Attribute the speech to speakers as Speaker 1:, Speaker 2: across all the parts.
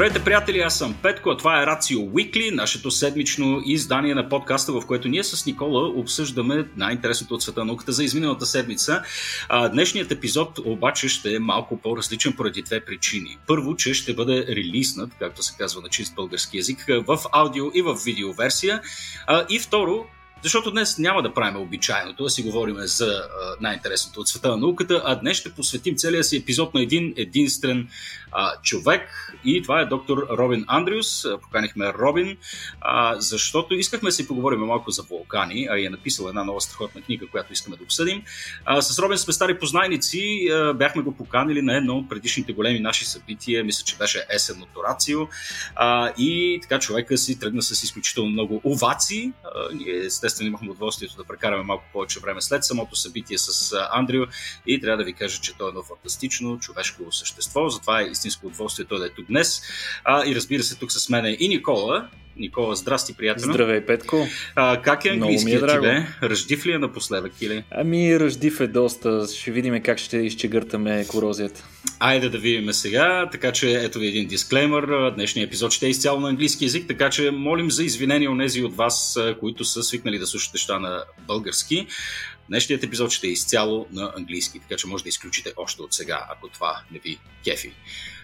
Speaker 1: Здравейте, приятели! Аз съм Петко, а това е Рацио Weekly, нашето седмично издание на подкаста, в което ние с Никола обсъждаме най-интересното от света науката за изминалата седмица. А, днешният епизод обаче ще е малко по-различен поради две причини. Първо, че ще бъде релиснат, както се казва на чист български язик, в аудио и в видео версия. А, и второ, защото днес няма да правим обичайното, да си говорим за най-интересното от света на науката, а днес ще посветим целия си епизод на един единствен а, човек и това е доктор Робин Андрюс. Поканихме Робин, а, защото искахме да си поговорим малко за вулкани, а и е написал една нова страхотна книга, която искаме да обсъдим. А, с Робин сме стари познайници, а, бяхме го поканили на едно от предишните големи наши събития, мисля, че беше есенното рацио. А, и така човека си тръгна с изключително много овации. А, ние естествено имахме удоволствието да прекараме малко повече време след самото събитие с Андрю и трябва да ви кажа, че той е едно фантастично човешко същество, затова е истинско удоволствие той да е тук днес. А, и разбира се, тук с мен е и Никола. Никола, здрасти, приятел.
Speaker 2: Здравей, Петко.
Speaker 1: А, как е английският е тебе? Ръждив ли е напоследък или?
Speaker 2: Ами, ръждив е доста. Ще видим как ще изчегъртаме корозията.
Speaker 1: Айде да видим сега, така че ето ви един дисклеймър. Днешният епизод ще е изцяло на английски язик, така че молим за извинение от тези от вас, които са свикнали да слушат неща на български. Днешният епизод ще е изцяло на английски, така че може да изключите още от сега, ако това не ви кефи.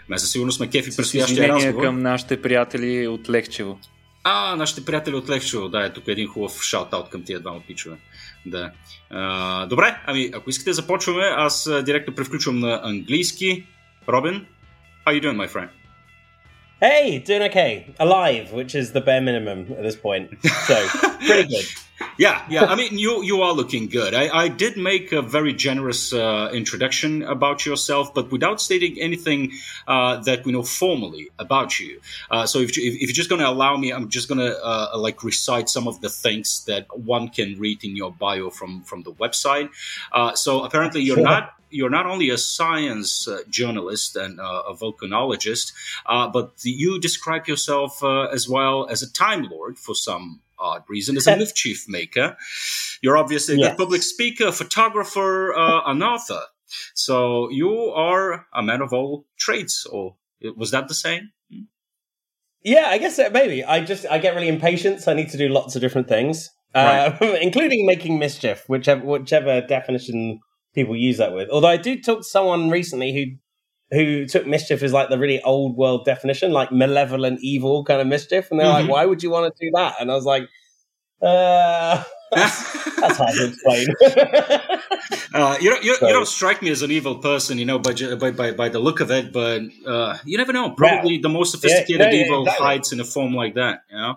Speaker 1: Ме със сигурност сме кефи предстоящия разговор.
Speaker 2: към нашите приятели от Лехчево.
Speaker 1: А, нашите приятели от Лехчево, да, е тук един хубав шаут-аут към тия двама пичове. Да. А, добре, ами ако искате започваме, аз директно превключвам на английски. Робин, how you doing, my friend?
Speaker 3: Hey, doing okay. Alive, which is the bare minimum at this point. So, pretty good.
Speaker 1: yeah, yeah. I mean, you you are looking good. I, I did make a very generous uh, introduction about yourself, but without stating anything uh, that we know formally about you. Uh, so if, if, if you're just going to allow me, I'm just going to uh, like recite some of the things that one can read in your bio from from the website. Uh, so apparently, you're sure. not you're not only a science uh, journalist and uh, a volcanologist, uh, but you describe yourself uh, as well as a time lord for some odd reason, as a mischief maker. You're obviously yes. a public speaker, photographer, uh, an author. So you are a man of all trades, or was that the same?
Speaker 3: Yeah, I guess maybe. I just I get really impatient, so I need to do lots of different things, right. uh, including making mischief, whichever whichever definition people use that with. Although I did talk to someone recently who who took mischief as like the really old world definition, like malevolent evil kind of mischief, and they're mm-hmm. like, "Why would you want to do that?" And I was like, uh, that's, that's hard to explain.
Speaker 1: uh, you, don't, you, so, you, don't strike me as an evil person, you know, by by by, by the look of it. But uh, you never know. Probably yeah. the most sophisticated yeah, no, evil exactly. hides in a form like that. You know,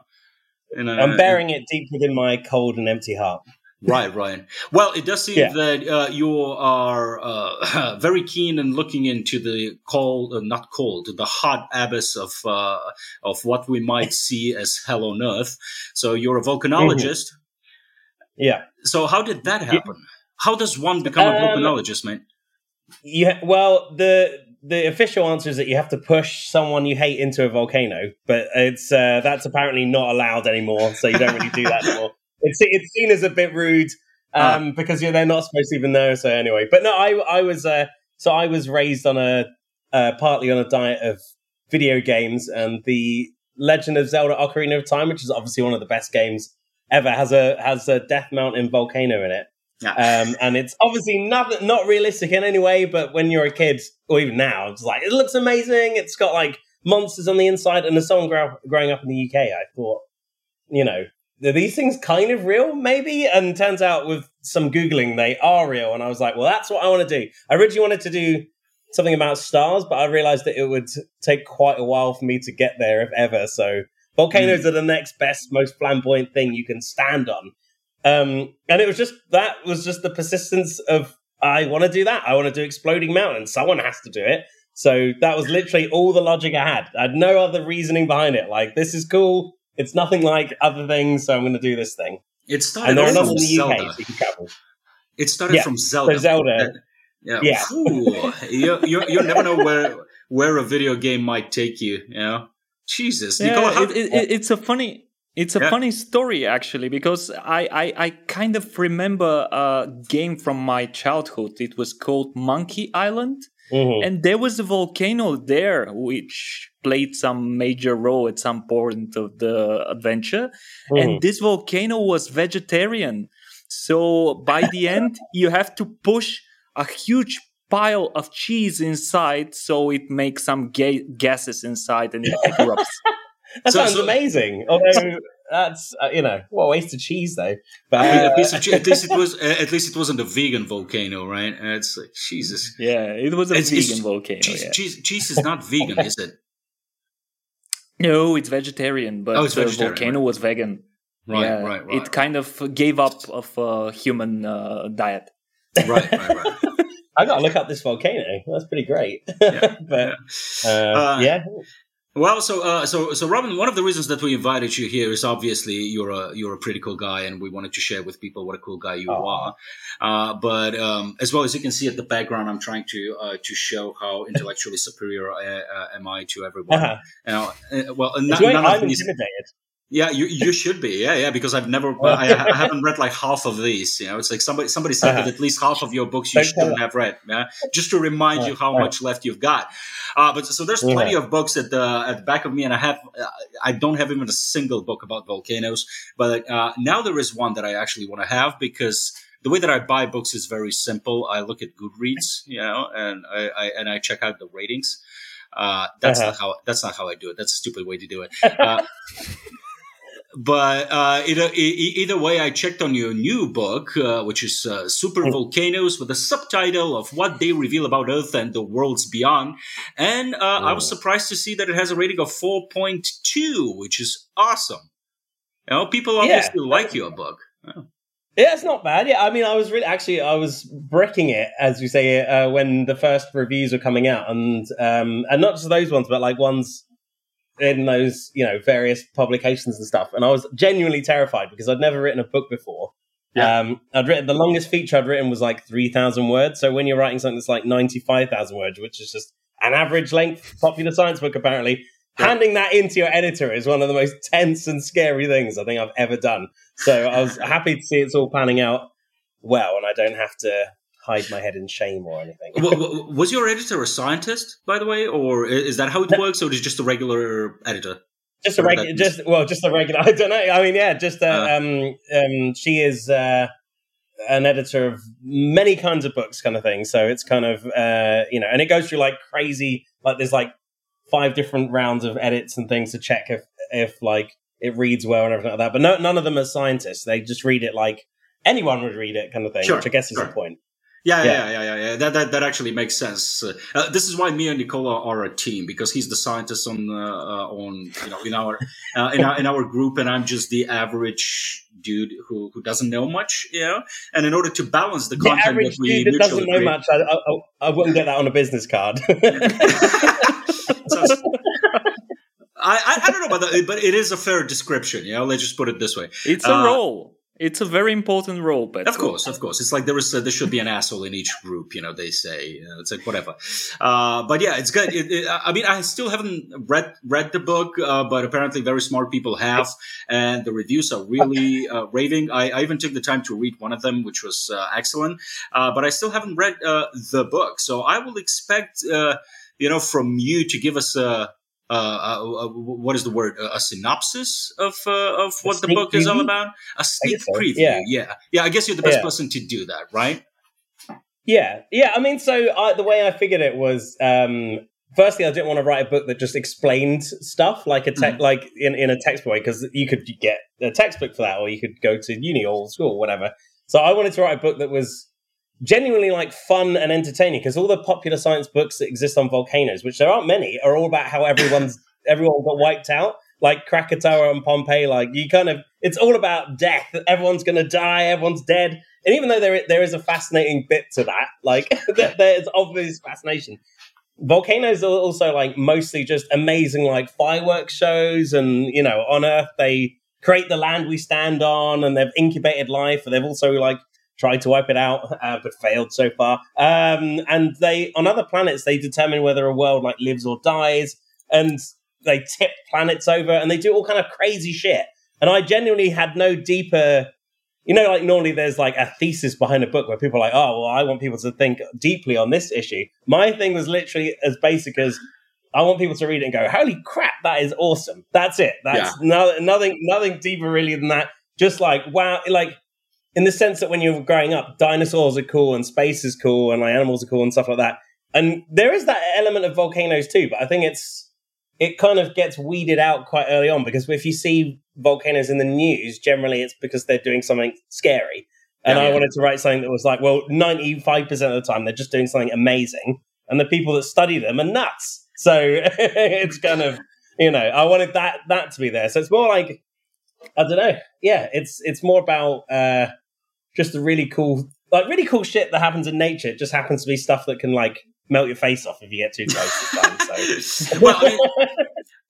Speaker 3: in a, I'm bearing it deep within my cold and empty heart.
Speaker 1: Right, Ryan. Well, it does seem yeah. that uh, you are uh, very keen in looking into the cold, uh, not cold, the hot abyss of uh, of what we might see as hell on Earth. So you're a volcanologist.
Speaker 3: Mm-hmm. Yeah.
Speaker 1: So how did that happen? Yeah. How does one become um, a volcanologist, mate?
Speaker 3: Yeah. Well, the the official answer is that you have to push someone you hate into a volcano, but it's uh, that's apparently not allowed anymore. So you don't really do that anymore it's it's seen as a bit rude ah. um, because you know, they're not supposed to even know. So anyway, but no, I I was uh, so I was raised on a uh, partly on a diet of video games, and the Legend of Zelda: Ocarina of Time, which is obviously one of the best games ever, has a has a Death Mountain volcano in it. Yeah. Um, and it's obviously not not realistic in any way, but when you're a kid, or even now, it's like it looks amazing. It's got like monsters on the inside, and as someone grow, growing up in the UK, I thought, you know, are these things kind of real, maybe? And turns out with some Googling, they are real. And I was like, well, that's what I want to do. I originally wanted to do something about stars, but I realized that it would take quite a while for me to get there, if ever. So volcanoes mm. are the next best, most flamboyant thing you can stand on. Um, and it was just that was just the persistence of I want to do that. I want to do exploding mountains. Someone has to do it. So that was literally all the logic I had. I had no other reasoning behind it. Like, this is cool. It's nothing like other things, so I'm going to do this thing.
Speaker 1: It started and from the Zelda. UK, so you can travel. It started yeah. from Zelda.
Speaker 3: So Zelda.
Speaker 1: yeah. yeah. you, you, you never know where where a video game might take you. You know? Jesus.
Speaker 2: Yeah, Nicola, how, it, it, it's a funny it's a yeah. funny story actually because I, I, I kind of remember a game from my childhood. It was called Monkey Island. Mm-hmm. And there was a volcano there, which played some major role at some point of the adventure. Mm-hmm. And this volcano was vegetarian. So by the end, you have to push a huge pile of cheese inside so it makes some ga- gases inside and it erupts.
Speaker 3: that so, sounds so, amazing. Although that's uh, you know what a waste of cheese though.
Speaker 1: But uh, at, least at least it was uh, at least it wasn't a vegan volcano, right? Uh, it's like Jesus.
Speaker 2: Yeah, it was a it's, vegan it's, volcano.
Speaker 1: Cheese,
Speaker 2: yeah.
Speaker 1: cheese, cheese, is not vegan, is it?
Speaker 2: No, it's vegetarian, but oh, it's the vegetarian, volcano right. was vegan.
Speaker 1: Right, yeah, right, right.
Speaker 2: It kind of gave up of a human uh, diet.
Speaker 1: Right, right, right.
Speaker 3: I got to look up this volcano. That's pretty great. Yeah, but yeah. Uh, yeah.
Speaker 1: Well, so uh, so so Robin, one of the reasons that we invited you here is obviously you're a you're a pretty cool guy, and we wanted to share with people what a cool guy you oh. are. Uh, but um, as well as you can see at the background, I'm trying to uh, to show how intellectually superior I, uh, am I to everyone. Uh-huh. Uh, well,
Speaker 3: none, none I'm intimidated.
Speaker 1: Yeah, you, you should be. Yeah, yeah, because I've never, I, I, haven't read like half of these. You know, it's like somebody somebody said uh-huh. that at least half of your books you shouldn't have read. Yeah, just to remind you how much left you've got. Uh, but so there's plenty of books at the at the back of me, and I have uh, I don't have even a single book about volcanoes. But uh, now there is one that I actually want to have because the way that I buy books is very simple. I look at Goodreads, you know, and I, I and I check out the ratings. Uh, that's uh-huh. not how that's not how I do it. That's a stupid way to do it. Uh, but uh, either, either way, I checked on your new book, uh, which is uh, Super oh. Volcanoes, with a subtitle of What They Reveal About Earth and the Worlds Beyond. And oh. I was oh. surprised to see that it has a rating of 4.2, which is awesome. You know, people obviously yeah. like your book.
Speaker 3: Yeah. Yeah, it's not bad. Yeah, I mean, I was really actually I was bricking it, as you say, uh, when the first reviews were coming out, and um, and not just those ones, but like ones in those, you know, various publications and stuff. And I was genuinely terrified because I'd never written a book before. Yeah. Um, I'd written the longest feature I'd written was like 3,000 words. So when you're writing something that's like 95,000 words, which is just an average length popular science book, apparently, yeah. handing that into your editor is one of the most tense and scary things I think I've ever done. So I was happy to see it's all panning out well, and I don't have to hide my head in shame or anything.
Speaker 1: was your editor a scientist, by the way, or is that how it no. works, or is it just a regular editor?
Speaker 3: Just a regular, just well, just a regular. I don't know. I mean, yeah, just uh, uh, um, um, she is uh, an editor of many kinds of books, kind of thing. So it's kind of uh, you know, and it goes through like crazy. Like there's like five different rounds of edits and things to check if if like it reads well and everything like that. But no, none of them are scientists. They just read it like anyone would read it, kind of thing. Sure, which I guess is sure. the point.
Speaker 1: Yeah, yeah, yeah, yeah, yeah. yeah. That, that that actually makes sense. Uh, this is why me and Nicola are a team because he's the scientist on uh, uh, on you know in our, uh, in our in our group, and I'm just the average dude who who doesn't know much. You know, and in order to balance the, the content
Speaker 3: average
Speaker 1: that we
Speaker 3: dude that doesn't know agree, much, I, I, I, wouldn't get that on a business card.
Speaker 1: I, I, don't know about that, but it is a fair description. You know, let's just put it this way.
Speaker 2: It's a uh, role. It's a very important role, but
Speaker 1: of course, of course, it's like there is a, there should be an asshole in each group. You know, they say it's like whatever. Uh, but yeah, it's good. It, it, I mean, I still haven't read read the book, uh, but apparently, very smart people have, and the reviews are really uh, raving. I, I, even took the time to read one of them, which was uh, excellent. Uh, but I still haven't read uh, the book, so I will expect you know from you to give us a uh, uh, uh, what is the word? a synopsis of uh, of what the book preview? is all about. A sneak so. preview. Yeah. yeah, yeah. I guess you're the best yeah. person to do that, right?
Speaker 3: Yeah, yeah. I mean, so I, the way I figured it was, um, firstly, I didn't want to write a book that just explained stuff like a mm. like in, in a textbook because you could get a textbook for that, or you could go to uni or school, or whatever. So I wanted to write a book that was genuinely like fun and entertaining because all the popular science books that exist on volcanoes, which there aren't many, are all about how everyone's everyone got wiped out. Like Krakatoa and Pompeii, like you kind of, it's all about death. Everyone's going to die. Everyone's dead. And even though there there is a fascinating bit to that, like there's obvious fascination. Volcanoes are also like mostly just amazing, like fireworks shows, and you know, on Earth they create the land we stand on, and they've incubated life, and they've also like tried to wipe it out, uh, but failed so far. Um, and they on other planets they determine whether a world like lives or dies, and they tip planets over, and they do all kind of crazy shit. And I genuinely had no deeper, you know, like normally there's like a thesis behind a book where people are like, oh, well, I want people to think deeply on this issue. My thing was literally as basic as I want people to read it and go, holy crap, that is awesome. That's it. That's yeah. no, nothing, nothing deeper really than that. Just like, wow, like in the sense that when you're growing up, dinosaurs are cool and space is cool and like animals are cool and stuff like that. And there is that element of volcanoes too, but I think it's it kind of gets weeded out quite early on because if you see volcanoes in the news, generally it's because they're doing something scary. And yeah, I yeah. wanted to write something that was like, well, 95% of the time they're just doing something amazing. And the people that study them are nuts. So it's kind of, you know, I wanted that that to be there. So it's more like, I don't know. Yeah, it's it's more about uh, just a really cool, like really cool shit that happens in nature. It just happens to be stuff that can like melt your face off if you get too close. so. well, I mean,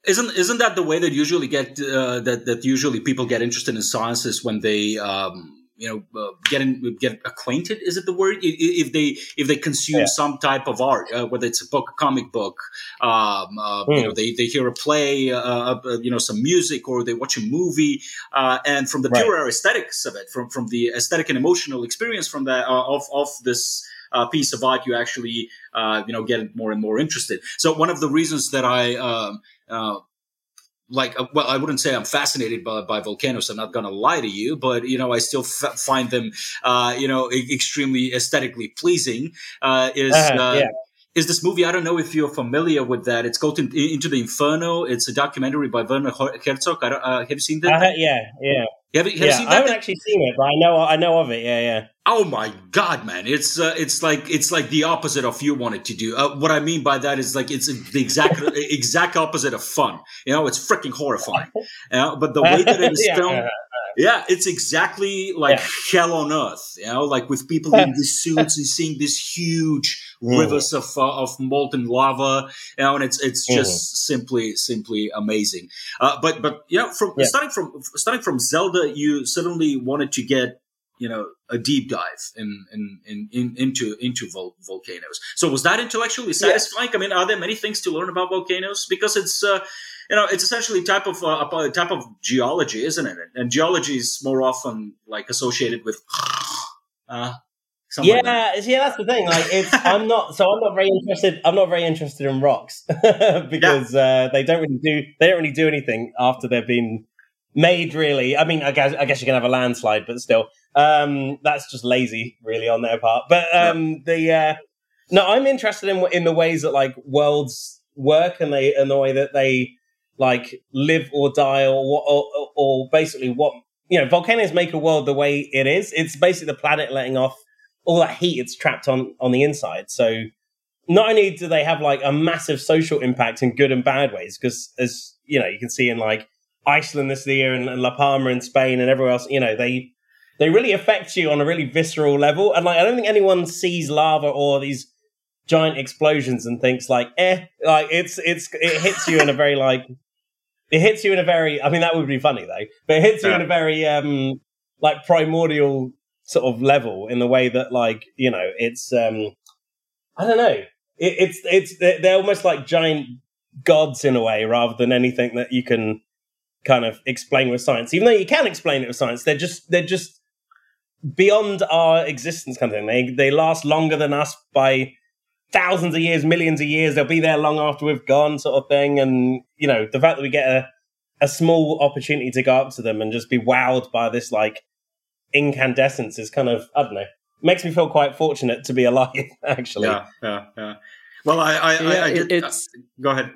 Speaker 1: isn't isn't that the way that usually get uh, that that usually people get interested in sciences when they um, you know uh, get get acquainted is it the word if they if they consume yeah. some type of art uh, whether it's a book a comic book um, uh, mm. you know hmm. they, they hear a play uh, uh, uh, you know some music or they watch a movie and from the right. pure aesthetics of it from from the aesthetic and emotional experience from that of of this uh, piece of art, you actually, uh, you know, get more and more interested. So one of the reasons that I, um, uh, like, uh, well, I wouldn't say I'm fascinated by, by volcanoes. I'm not going to lie to you, but, you know, I still f- find them, uh, you know, e- extremely aesthetically pleasing, uh, is, uh-huh, yeah is this movie. I don't know if you're familiar with that. It's called in, Into the Inferno. It's a documentary by Werner Herzog. Uh, have you seen that?
Speaker 3: Uh, yeah, yeah.
Speaker 1: Have you, have
Speaker 3: yeah, I haven't actually seen it, but I know I know of it. Yeah, yeah.
Speaker 1: Oh my god, man! It's uh, it's like it's like the opposite of you wanted to do. Uh, what I mean by that is like it's the exact exact opposite of fun. You know, it's freaking horrifying. Uh, but the way that it is yeah. filmed, yeah, it's exactly like yeah. hell on earth. You know, like with people in these suits and seeing these huge mm. rivers of uh, of molten lava. You know, and it's it's mm. just simply simply amazing. Uh, but but you know, from yeah. starting from starting from Zelda, you suddenly wanted to get you know a deep dive in, in, in, in into into vol- volcanoes. So was that intellectually satisfying? I mean, are there many things to learn about volcanoes? Because it's uh, you know it's essentially type of uh, a type of geology, isn't it? And geology is more often like associated with uh,
Speaker 3: yeah, like yeah, that's the thing. Like, it's I'm not so I'm not very interested. I'm not very interested in rocks because yeah. uh, they don't really do they don't really do anything after they've been made. Really, I mean, I guess I guess you can have a landslide, but still, um, that's just lazy, really, on their part. But um, the uh, no, I'm interested in in the ways that like worlds work and they and the way that they like live or die or what or, or basically what you know volcanoes make a world the way it is. It's basically the planet letting off all that heat it's trapped on on the inside. So not only do they have like a massive social impact in good and bad ways, because as you know, you can see in like Iceland this year and, and La Palma in Spain and everywhere else, you know, they they really affect you on a really visceral level. And like I don't think anyone sees lava or these giant explosions and thinks like, eh, like it's it's it hits you in a very like it hits you in a very I mean that would be funny though, but it hits you in a very um like primordial sort of level in the way that like you know it's um i don't know. It, it's it's they're almost like giant gods in a way rather than anything that you can kind of explain with science. Even though you can explain it with science they're just they're just beyond our existence kind of thing they they last longer than us by thousands of years millions of years they'll be there long after we've gone sort of thing and you know the fact that we get a a small opportunity to go up to them and just be wowed by this like incandescence is kind of I don't know makes me feel quite fortunate to be alive. Actually,
Speaker 1: yeah, yeah, yeah. Well, I, I, yeah, I, I get, it's uh, go ahead.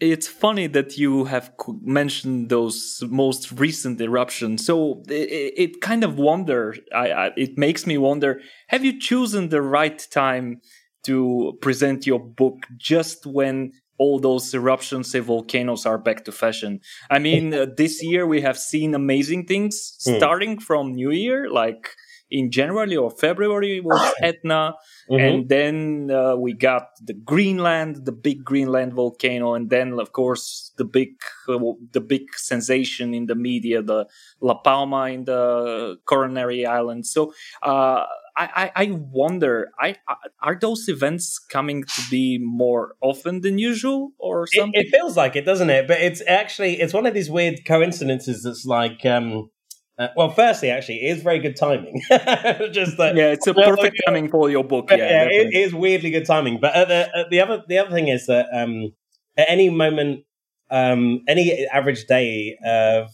Speaker 2: It's funny that you have mentioned those most recent eruptions. So it, it kind of wonder. I, I, it makes me wonder: Have you chosen the right time to present your book just when all those eruptions and volcanoes are back to fashion. I mean, uh, this year we have seen amazing things hmm. starting from New Year, like in January or February was Etna, mm-hmm. and then uh, we got the Greenland, the big Greenland volcano, and then of course the big uh, the big sensation in the media, the La Palma in the Canary Islands. So uh, I, I wonder, I, are those events coming to be more often than usual, or something?
Speaker 3: It, it, feels like it, doesn't it? But it's actually it's one of these weird coincidences that's like um, Uh, well, firstly, actually, it is very good timing. Just that,
Speaker 2: yeah, it's a perfect timing for your book. Yeah,
Speaker 3: yeah it is weirdly good timing. But uh, the uh, the other the other thing is that um, at any moment, um, any average day of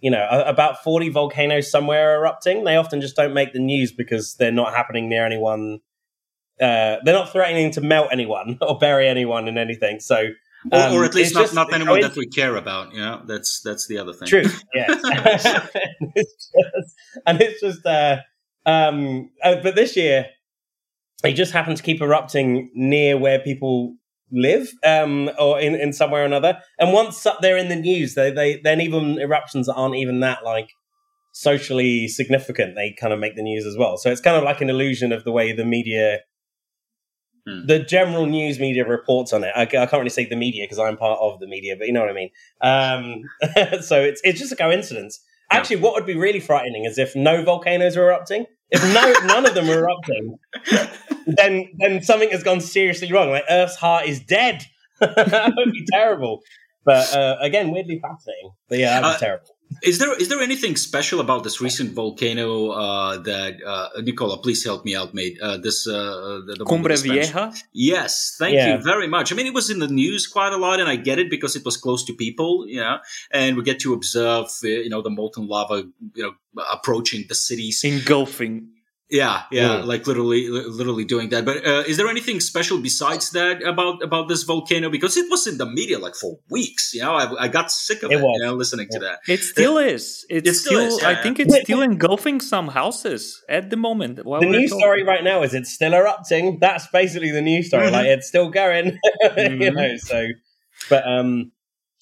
Speaker 3: you know about forty volcanoes somewhere erupting, they often just don't make the news because they're not happening near anyone. Uh, they're not threatening to melt anyone or bury anyone in anything. So
Speaker 1: um, or, at least not, just, not anyone that we care about. You know, that's that's the other thing.
Speaker 3: True. Yeah. and, it's just, and it's just uh, um, uh, but this year it just happened to keep erupting near where people live, um, or in, in somewhere or another. And once they're in the news, they they then even eruptions that aren't even that like socially significant, they kind of make the news as well. So it's kind of like an illusion of the way the media Hmm. The general news media reports on it. I, I can't really say the media because I'm part of the media, but you know what I mean. Um, so it's it's just a coincidence. Actually, what would be really frightening is if no volcanoes are erupting. If no none of them are erupting, then then something has gone seriously wrong. Like Earth's heart is dead. that would be terrible. But uh, again, weirdly fascinating. But yeah, that was uh, terrible.
Speaker 1: Is there is there anything special about this recent volcano uh, that uh, Nicola? Please help me out, mate. Uh, this uh, the, the
Speaker 2: Cumbre Vieja.
Speaker 1: Yes, thank yeah. you very much. I mean, it was in the news quite a lot, and I get it because it was close to people, yeah, and we get to observe, you know, the molten lava, you know, approaching the cities,
Speaker 2: engulfing
Speaker 1: yeah, yeah, mm. like literally, literally doing that. But uh, is there anything special besides that about about this volcano? Because it was in the media like for weeks. You know, I, I got sick of it. it you know, listening yeah. to that.
Speaker 2: It still it, is. It's it still. still is, yeah. I think it's still engulfing some houses at the moment.
Speaker 3: the news story right now is it's still erupting. That's basically the news story. Mm-hmm. Like it's still going. mm-hmm. You know, so but um,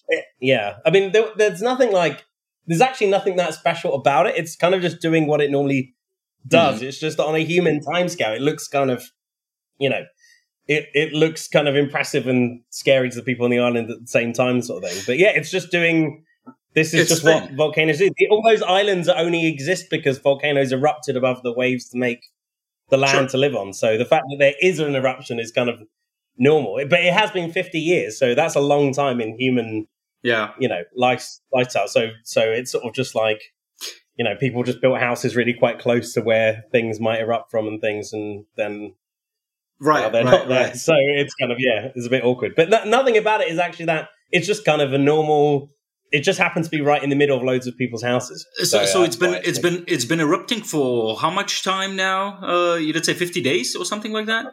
Speaker 3: it, yeah. I mean, there, there's nothing like. There's actually nothing that special about it. It's kind of just doing what it normally does. Mm. It's just on a human timescale. It looks kind of, you know, it, it looks kind of impressive and scary to the people on the island at the same time, sort of thing. But yeah, it's just doing. This is it's just what volcanoes do. All those islands only exist because volcanoes erupted above the waves to make the land sure. to live on. So the fact that there is an eruption is kind of normal. But it has been 50 years, so that's a long time in human,
Speaker 1: yeah,
Speaker 3: you know, life lifestyle. So so it's sort of just like you know, people just built houses really quite close to where things might erupt from and things, and then
Speaker 1: right,
Speaker 3: they're
Speaker 1: right,
Speaker 3: not there. Right. So it's kind of yeah, it's a bit awkward. But no, nothing about it is actually that. It's just kind of a normal. It just happens to be right in the middle of loads of people's houses.
Speaker 1: So, so, so uh, it's been it's been it's been erupting for how much time now? Uh, you'd say fifty days or something like that.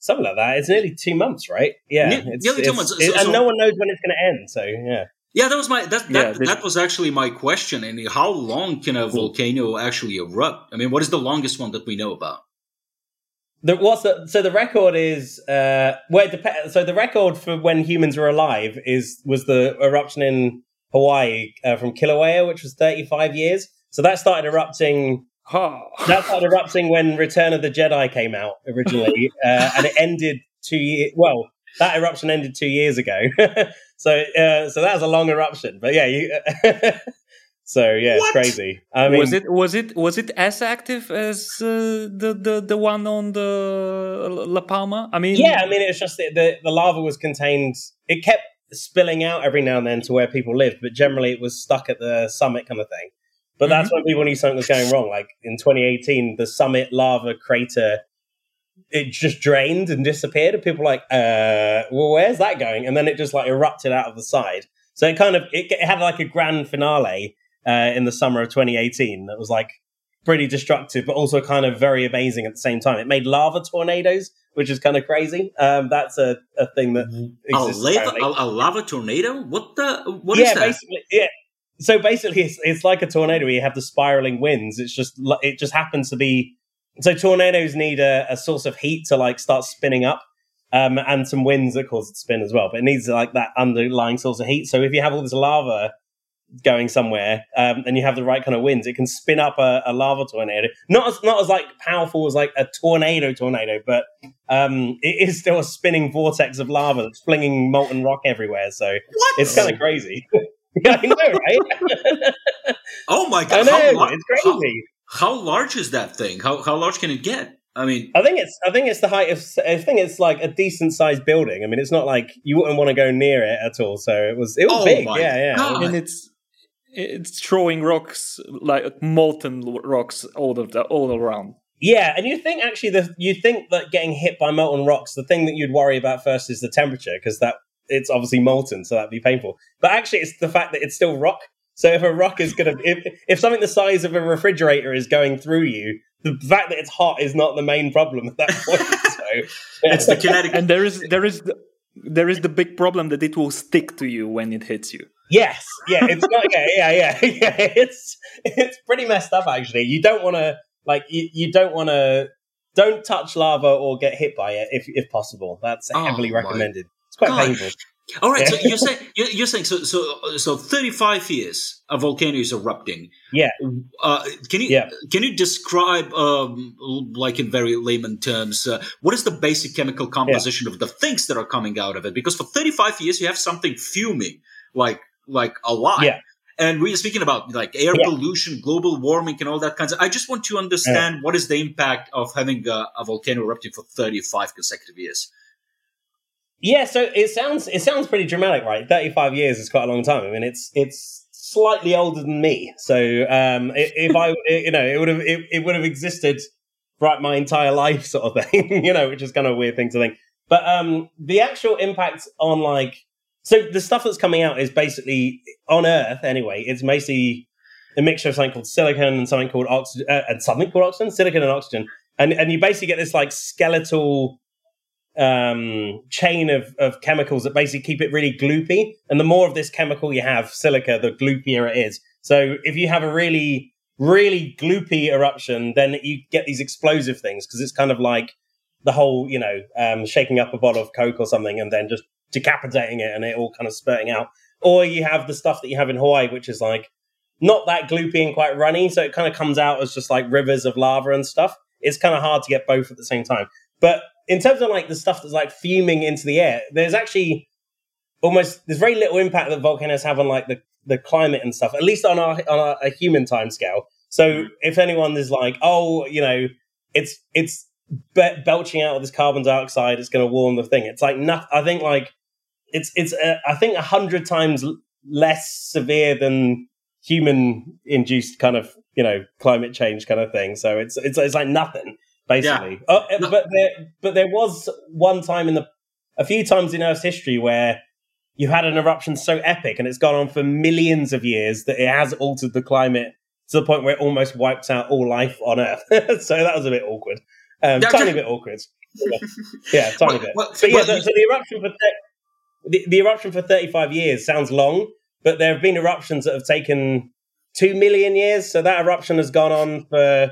Speaker 3: Something like that. It's nearly two months, right? Yeah,
Speaker 1: ne-
Speaker 3: it's,
Speaker 1: nearly two months, so,
Speaker 3: and no one knows when it's going to end. So yeah.
Speaker 1: Yeah, that was my that that, yeah, that was actually my question. And how long can a volcano actually erupt? I mean, what is the longest one that we know about?
Speaker 3: The, what's the, so the record is uh well dep- so the record for when humans were alive is was the eruption in Hawaii uh, from Kilauea, which was 35 years. So that started erupting.
Speaker 2: Oh.
Speaker 3: That started erupting when Return of the Jedi came out originally, uh, and it ended two years. Well, that eruption ended two years ago. so uh, so that was a long eruption. But yeah, you, so yeah, what? it's crazy. I mean,
Speaker 2: was it was it was it as active as uh, the the the one on the La Palma? I mean,
Speaker 3: yeah, I mean it's just the, the the lava was contained. It kept spilling out every now and then to where people lived, but generally it was stuck at the summit kind of thing. But mm-hmm. that's when people knew something was going wrong. Like in 2018, the summit lava crater it just drained and disappeared. And people were like, uh, well, where's that going? And then it just like erupted out of the side. So it kind of it, it had like a grand finale uh, in the summer of 2018 that was like pretty destructive, but also kind of very amazing at the same time. It made lava tornadoes, which is kind of crazy. Um, that's a, a thing that exists.
Speaker 1: A lava, a, a, lava tornado? What the? What
Speaker 3: yeah,
Speaker 1: is
Speaker 3: basically, yeah. So basically, it's, it's like a tornado where you have the spiraling winds. It's just it just happens to be so tornadoes need a, a source of heat to like start spinning up. Um, and some winds that cause it to spin as well. But it needs like that underlying source of heat. So if you have all this lava going somewhere um, and you have the right kind of winds, it can spin up a, a, lava tornado. Not as not as like powerful as like a tornado tornado, but um, it is still a spinning vortex of lava that's flinging molten rock everywhere. So
Speaker 1: what?
Speaker 3: it's kind of crazy. I know, right?
Speaker 1: oh my god!
Speaker 3: I know, it's crazy.
Speaker 1: How large is that thing? How how large can it get? I mean,
Speaker 3: I think it's I think it's the height of I think it's like a decent sized building. I mean, it's not like you wouldn't want to go near it at all. So it was it was oh big, yeah, yeah.
Speaker 2: God. And it's it's throwing rocks like molten rocks all of the, all around.
Speaker 3: Yeah, and you think actually the you think that getting hit by molten rocks, the thing that you'd worry about first is the temperature because that it's obviously molten, so that'd be painful. But actually, it's the fact that it's still rock. So if a rock is gonna if if something the size of a refrigerator is going through you, the fact that it's hot is not the main problem at that point. so
Speaker 1: yeah. it's the kinetic.
Speaker 2: And there is there is the, there is the big problem that it will stick to you when it hits you.
Speaker 3: Yes, yeah, it's not. Yeah, yeah, yeah, yeah. It's it's pretty messed up actually. You don't want to like you, you don't want to don't touch lava or get hit by it if if possible. That's oh, heavily recommended. It's quite God. painful.
Speaker 1: All right, so you're saying you're saying so so so 35 years a volcano is erupting.
Speaker 3: Yeah.
Speaker 1: Uh, can you yeah. can you describe um, like in very layman terms uh, what is the basic chemical composition yeah. of the things that are coming out of it? Because for 35 years you have something fuming like like a lot.
Speaker 3: Yeah.
Speaker 1: And we're speaking about like air yeah. pollution, global warming, and all that kinds of. I just want to understand what is the impact of having a, a volcano erupting for 35 consecutive years.
Speaker 3: Yeah, so it sounds it sounds pretty dramatic, right? Thirty five years is quite a long time. I mean, it's it's slightly older than me. So um, if I, you know, it would have it, it would have existed throughout my entire life, sort of thing. you know, which is kind of a weird thing to think. But um, the actual impact on like, so the stuff that's coming out is basically on Earth anyway. It's mostly a mixture of something called silicon and something called oxygen, uh, and something called oxygen, silicon and oxygen, and and you basically get this like skeletal um, chain of, of chemicals that basically keep it really gloopy. And the more of this chemical you have, silica, the gloopier it is. So if you have a really, really gloopy eruption, then you get these explosive things because it's kind of like the whole, you know, um, shaking up a bottle of Coke or something and then just decapitating it and it all kind of spurting out. Or you have the stuff that you have in Hawaii, which is like not that gloopy and quite runny. So it kind of comes out as just like rivers of lava and stuff. It's kind of hard to get both at the same time. But in terms of like the stuff that's like fuming into the air, there's actually almost there's very little impact that volcanoes have on like the, the climate and stuff, at least on our on our, a human time scale. So mm. if anyone is like, oh, you know, it's it's be- belching out of this carbon dioxide, it's going to warm the thing. It's like nothing. I think like it's it's uh, I think a hundred times less severe than human induced kind of you know climate change kind of thing. So it's it's it's like nothing basically. Yeah. Uh, but there, but there was one time in the, a few times in Earth's history where you had an eruption so epic and it's gone on for millions of years that it has altered the climate to the point where it almost wipes out all life on Earth. so that was a bit awkward, um, tiny bit awkward. yeah, tiny bit. But yeah, the, so the eruption for the, the eruption for thirty five years sounds long, but there have been eruptions that have taken two million years. So that eruption has gone on for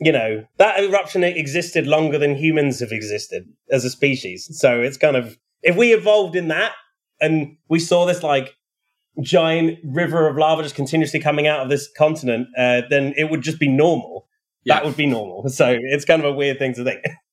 Speaker 3: you know, that eruption existed longer than humans have existed as a species. So it's kind of, if we evolved in that and we saw this like giant river of lava just continuously coming out of this continent, uh, then it would just be normal. That would be normal. So it's kind of a weird thing to think.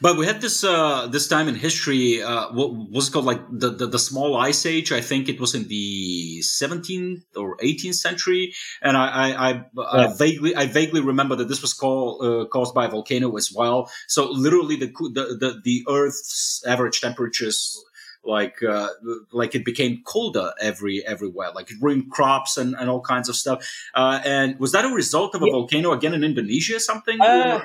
Speaker 1: But we had this uh, this time in history. Uh, what was it called? Like the, the, the small ice age. I think it was in the 17th or 18th century. And I I, I, yeah. I vaguely I vaguely remember that this was called uh, caused by a volcano as well. So literally the the the, the Earth's average temperatures like uh, like it became colder every everywhere like it ruined crops and, and all kinds of stuff uh, and was that a result of a yeah. volcano again in indonesia or something
Speaker 3: uh,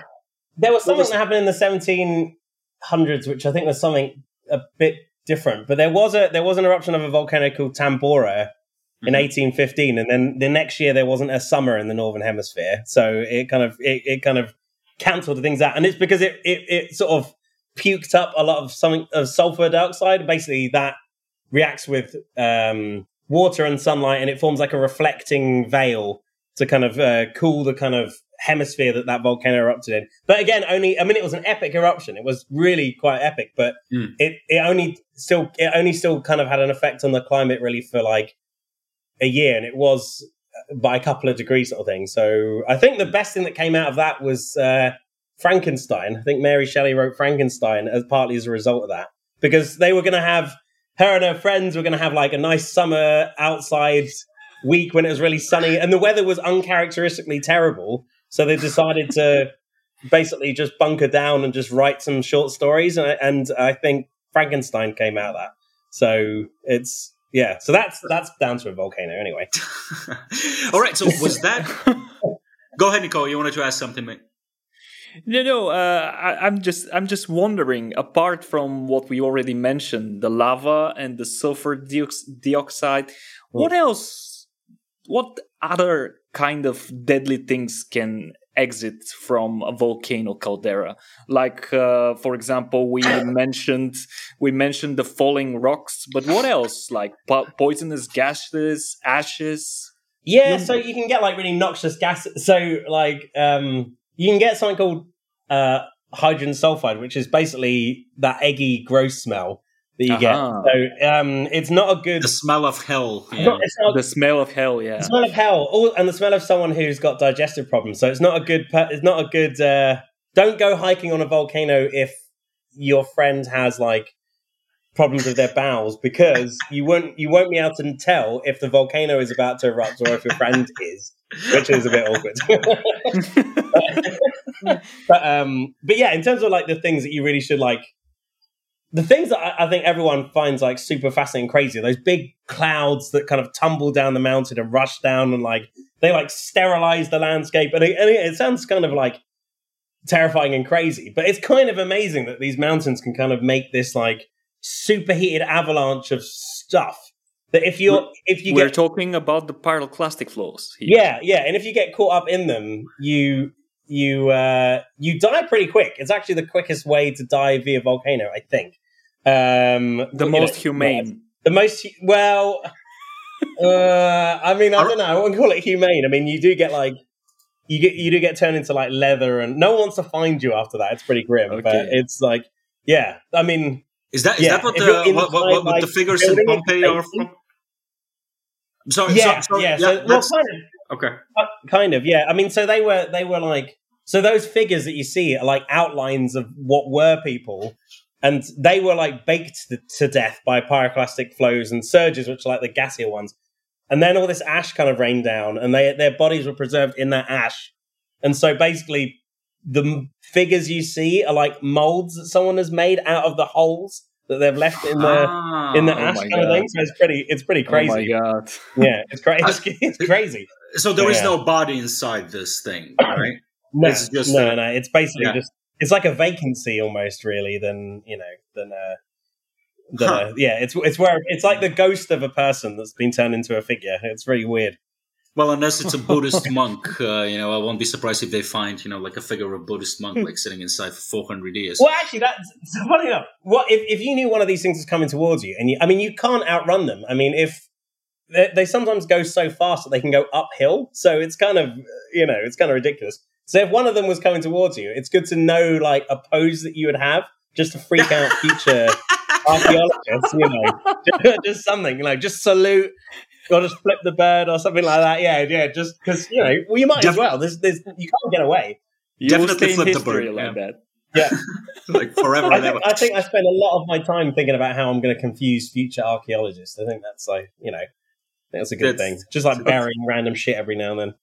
Speaker 3: there was something was... that happened in the 1700s, which I think was something a bit different. But there was a there was an eruption of a volcano called Tambora in mm-hmm. 1815, and then the next year there wasn't a summer in the northern hemisphere, so it kind of it, it kind of cancelled things out, and it's because it, it it sort of puked up a lot of something of sulfur dioxide. Basically, that reacts with um, water and sunlight, and it forms like a reflecting veil to kind of uh, cool the kind of hemisphere that that volcano erupted in. But again, only I mean it was an epic eruption. It was really quite epic, but mm. it it only still it only still kind of had an effect on the climate really for like a year, and it was uh, by a couple of degrees sort of thing. So I think the best thing that came out of that was uh, Frankenstein. I think Mary Shelley wrote Frankenstein as partly as a result of that because they were going to have her and her friends were going to have like a nice summer outside week when it was really sunny and the weather was uncharacteristically terrible so they decided to basically just bunker down and just write some short stories. And, and I think Frankenstein came out of that. So it's yeah, so that's that's down to a volcano anyway.
Speaker 1: All right. So was that? Go ahead, Nicole. You wanted to ask something, mate.
Speaker 2: No, no. Uh, I, am just, I'm just wondering. Apart from what we already mentioned, the lava and the sulfur dioxide, what else? What other kind of deadly things can exit from a volcano caldera. Like uh, for example we mentioned we mentioned the falling rocks but what else? Like po- poisonous gases ashes?
Speaker 3: Yeah so you can get like really noxious gas so like um you can get something called uh hydrogen sulfide which is basically that eggy gross smell that you uh-huh. get. So um, it's not a good.
Speaker 1: The smell of hell.
Speaker 2: Yeah. Not, not, the smell of hell. Yeah.
Speaker 3: The smell of hell, All, and the smell of someone who's got digestive problems. So it's not a good. It's not a good. Uh, don't go hiking on a volcano if your friend has like problems with their bowels because you won't you won't be able to tell if the volcano is about to erupt or if your friend is, which is a bit awkward. but um, but yeah, in terms of like the things that you really should like the things that I, I, think everyone finds like super fascinating crazy are those big clouds that kind of tumble down the mountain and rush down and like they like sterilize the landscape and it, and it, sounds kind of like terrifying and crazy but it's kind of amazing that these mountains can kind of make this like superheated avalanche of stuff that if you're if you
Speaker 2: we're
Speaker 3: get,
Speaker 2: talking about the pyroclastic flows
Speaker 3: here. yeah yeah and if you get caught up in them you you uh, you die pretty quick. It's actually the quickest way to die via volcano, I think. Um,
Speaker 2: the most know, humane.
Speaker 3: The most well. uh, I mean, I don't know. I wouldn't call it humane. I mean, you do get like you get you do get turned into like leather, and no one wants to find you after that. It's pretty grim, okay. but it's like yeah. I mean,
Speaker 1: is that is yeah, that what the what, what, what, what the figures in Pompeii are from?
Speaker 3: Sorry, yeah, so, so, yeah. So, well, kind of,
Speaker 1: Okay.
Speaker 3: Uh, kind of, yeah. I mean, so they were they were like so those figures that you see are like outlines of what were people, and they were like baked to death by pyroclastic flows and surges, which are like the gassier ones. And then all this ash kind of rained down, and they their bodies were preserved in that ash. And so basically, the figures you see are like molds that someone has made out of the holes that they've left in the ah, in the ah, ash oh kind of thing. So it's pretty it's pretty crazy.
Speaker 2: Oh my god!
Speaker 3: Yeah, it's crazy. it's crazy.
Speaker 1: So there is yeah. no body inside this thing, right?
Speaker 3: no, it's just no, a, no. It's basically yeah. just it's like a vacancy almost, really. Than you know, than uh, than huh. yeah. It's it's where it's like the ghost of a person that's been turned into a figure. It's really weird.
Speaker 1: Well, unless it's a Buddhist monk, uh, you know, I won't be surprised if they find, you know, like a figure of a Buddhist monk like sitting inside for 400 years.
Speaker 3: Well, actually, that's funny enough. What if, if you knew one of these things was coming towards you, and you, I mean, you can't outrun them. I mean, if they, they sometimes go so fast that they can go uphill. So it's kind of, you know, it's kind of ridiculous. So if one of them was coming towards you, it's good to know like a pose that you would have just to freak out future archaeologists, you know, just, something, you know, just salute or just flip the bird or something like that. Yeah, yeah, just because, you know, well, you might Def- as well. There's, there's, you can't get away.
Speaker 1: You Definitely flip the bird.
Speaker 2: Like yeah. that.
Speaker 3: Yeah.
Speaker 1: like forever
Speaker 3: I think, I think I spend a lot of my time thinking about how I'm going to confuse future archaeologists. I think that's like, you know, that's a good thing. Just like burying random shit every now and then.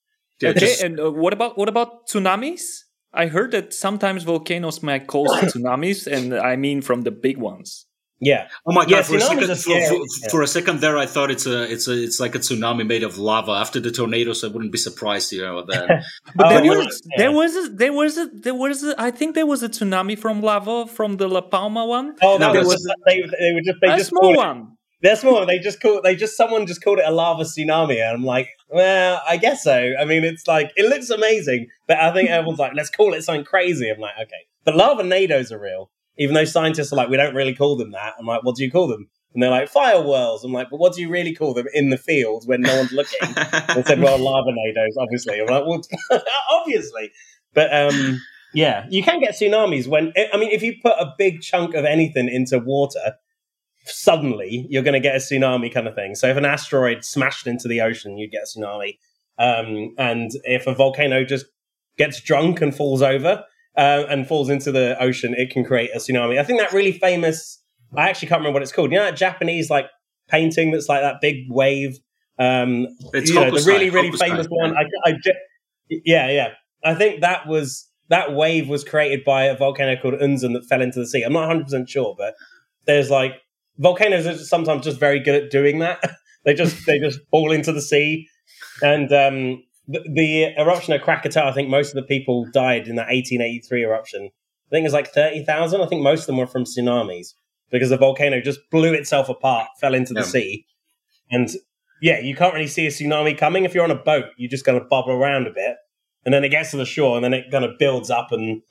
Speaker 2: Yeah, okay, just, and uh, what about what about tsunamis? I heard that sometimes volcanoes might cause tsunamis, and I mean from the big ones.
Speaker 3: Yeah.
Speaker 1: Oh my god!
Speaker 3: Yeah,
Speaker 1: for, a second, for, for, for, a second there, I thought it's a it's a it's like a tsunami made of lava. After the tornadoes, I wouldn't be surprised, you know. That.
Speaker 2: but oh, there, was, there was a, there was a, there was a, I think there was a tsunami from lava from the La Palma one.
Speaker 3: Oh, no, there was, a, they, they were just they
Speaker 2: a
Speaker 3: just
Speaker 2: small one.
Speaker 3: That's more. They just call. They just someone just called it a lava tsunami, and I'm like, well, I guess so. I mean, it's like it looks amazing, but I think everyone's like, let's call it something crazy. I'm like, okay, but lava nados are real, even though scientists are like, we don't really call them that. I'm like, what do you call them? And they're like, fire whirls. I'm like, but what do you really call them in the field when no one's looking? they said, well, lava nados, obviously. I'm like, well, obviously. But um, yeah, you can get tsunamis when, I mean, if you put a big chunk of anything into water, suddenly you're going to get a tsunami kind of thing. So if an asteroid smashed into the ocean, you'd get a tsunami. Um, and if a volcano just gets drunk and falls over uh, and falls into the ocean, it can create a tsunami. I think that really famous. I actually can't remember what it's called. You know that Japanese like painting that's like that big wave. Um,
Speaker 1: it's
Speaker 3: you know, the really really famous one. I, I, yeah, yeah. I think that was that wave was created by a volcano called Unzen that fell into the sea. I'm not 100 percent sure, but there's like volcanoes are sometimes just very good at doing that. they just they just fall into the sea, and um, the, the, eruption of Krakatoa. I think most of the people died in that 1883 eruption. I think it was like thirty thousand. I think most of them were from tsunamis because the volcano just blew itself apart, fell into the yeah. sea, and yeah, you can't really see a tsunami coming. If you're on a boat, you're just kind of bobble around a bit, and then it gets to the shore, and then it kind of builds up and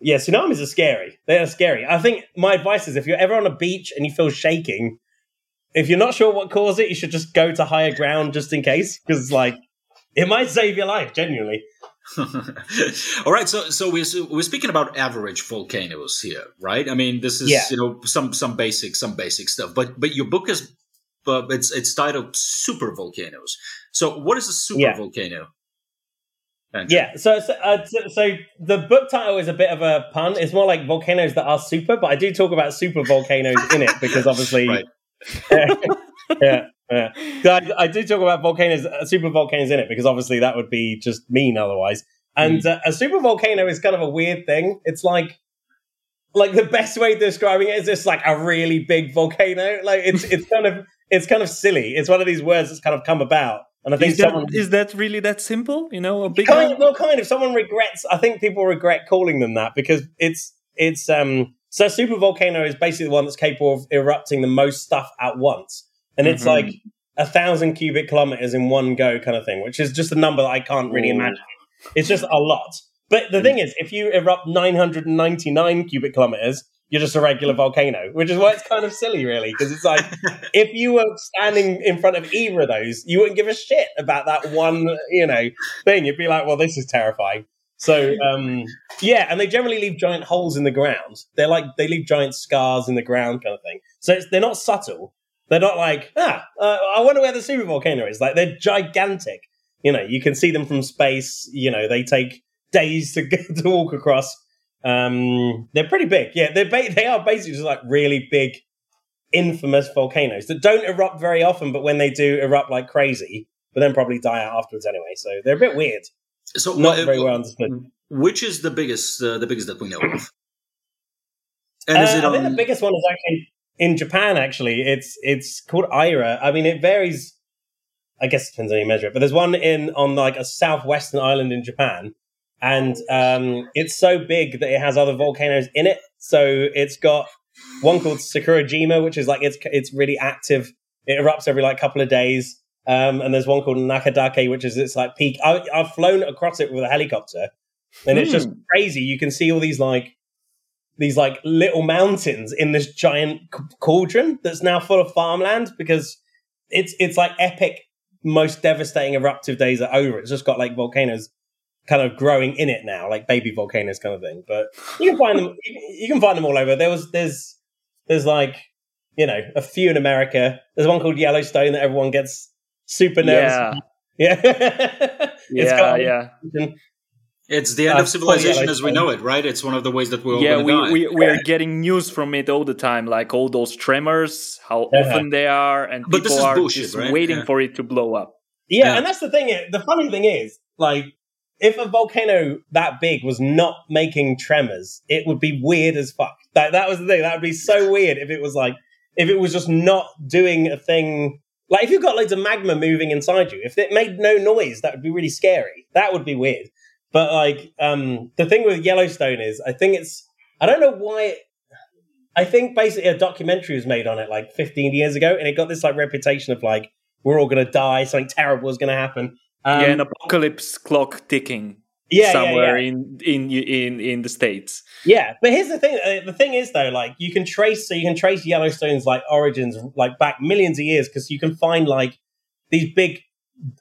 Speaker 3: yeah, tsunamis are scary. They are scary. I think my advice is if you're ever on a beach and you feel shaking, if you're not sure what caused it, you should just go to higher ground just in case, because like it might save your life. Genuinely.
Speaker 1: All right, so so we're we're speaking about average volcanoes here, right? I mean, this is yeah. you know some some basic some basic stuff, but but your book is but it's it's titled super volcanoes. So what is a super yeah. volcano?
Speaker 3: Yeah, so so, uh, so, so the book title is a bit of a pun. It's more like volcanoes that are super, but I do talk about super volcanoes in it because obviously, yeah, yeah, yeah. I, I, do talk about volcanoes, uh, super volcanoes in it because obviously that would be just mean otherwise. And mm. uh, a super volcano is kind of a weird thing. It's like, like the best way of describing it is just like a really big volcano. Like it's it's kind of it's kind of silly. It's one of these words that's kind of come about and I think
Speaker 2: is that, someone, is that really that simple? You know, a big
Speaker 3: kind of, well, kind of. Someone regrets. I think people regret calling them that because it's it's um. So super volcano is basically the one that's capable of erupting the most stuff at once, and it's mm-hmm. like a thousand cubic kilometers in one go, kind of thing, which is just a number that I can't really Ooh. imagine. It's just a lot. But the mm. thing is, if you erupt 999 cubic kilometers, you're just a regular volcano, which is why it's kind of silly, really, because it's like if you were standing in front of either of those, you wouldn't give a shit about that one, you know, thing. You'd be like, well, this is terrifying. So um, yeah, and they generally leave giant holes in the ground. They're like they leave giant scars in the ground, kind of thing. So they're not subtle. They're not like ah, uh, I wonder where the super volcano is. Like they're gigantic. You know, you can see them from space. You know, they take days to to walk across. Um, they're pretty big. Yeah, they're ba- they are basically just like really big, infamous volcanoes that don't erupt very often, but when they do erupt like crazy, but then probably die out afterwards anyway. So they're a bit weird. So not very well understood.
Speaker 1: Which is the biggest, uh, the biggest that we know of?
Speaker 3: And is uh, it on... I think the biggest one is actually in Japan. Actually, it's it's called Aira. I mean, it varies. I guess it depends on how you measure it. But there's one in on like a southwestern island in Japan and um, it's so big that it has other volcanoes in it. So it's got one called Sakurajima, which is like it's it's really active. It erupts every like couple of days. Um, and there's one called Nakadake, which is its like peak. I, have flown across it with a helicopter, and mm. it's just hmm. crazy. You can see all these like these like little mountains in this giant cauldron that's now full of farmland because it's it's like epic, most devastating eruptive days are over. It's just got like volcanoes kind of growing in it now, like baby volcanoes kind of thing. But you can find them. You can find them all over. There was there's there's like you know a few in America. There's one called Yellowstone that everyone gets super nervous.
Speaker 2: Yeah, yeah, yeah, yeah.
Speaker 1: It's the end uh, of civilization as we know it, right? It's one of the ways that we're
Speaker 2: yeah, we, die. we we are getting news from it all the time, like all those tremors, how uh-huh. often they are, and but people are bullshit, just right? waiting yeah. for it to blow up.
Speaker 3: Yeah, yeah, and that's the thing. The funny thing is, like, if a volcano that big was not making tremors, it would be weird as fuck. That that was the thing. That would be so weird if it was like if it was just not doing a thing. Like if you've got loads of magma moving inside you, if it made no noise, that would be really scary. That would be weird. But like um the thing with Yellowstone is, I think it's I don't know why. It, I think basically a documentary was made on it like 15 years ago, and it got this like reputation of like we're all going to die, something terrible is going to happen.
Speaker 2: Um, yeah, an apocalypse clock ticking. Yeah, somewhere yeah, yeah. in in in in the states.
Speaker 3: Yeah, but here's the thing. Uh, the thing is though, like you can trace, so you can trace Yellowstone's like origins like back millions of years because you can find like these big,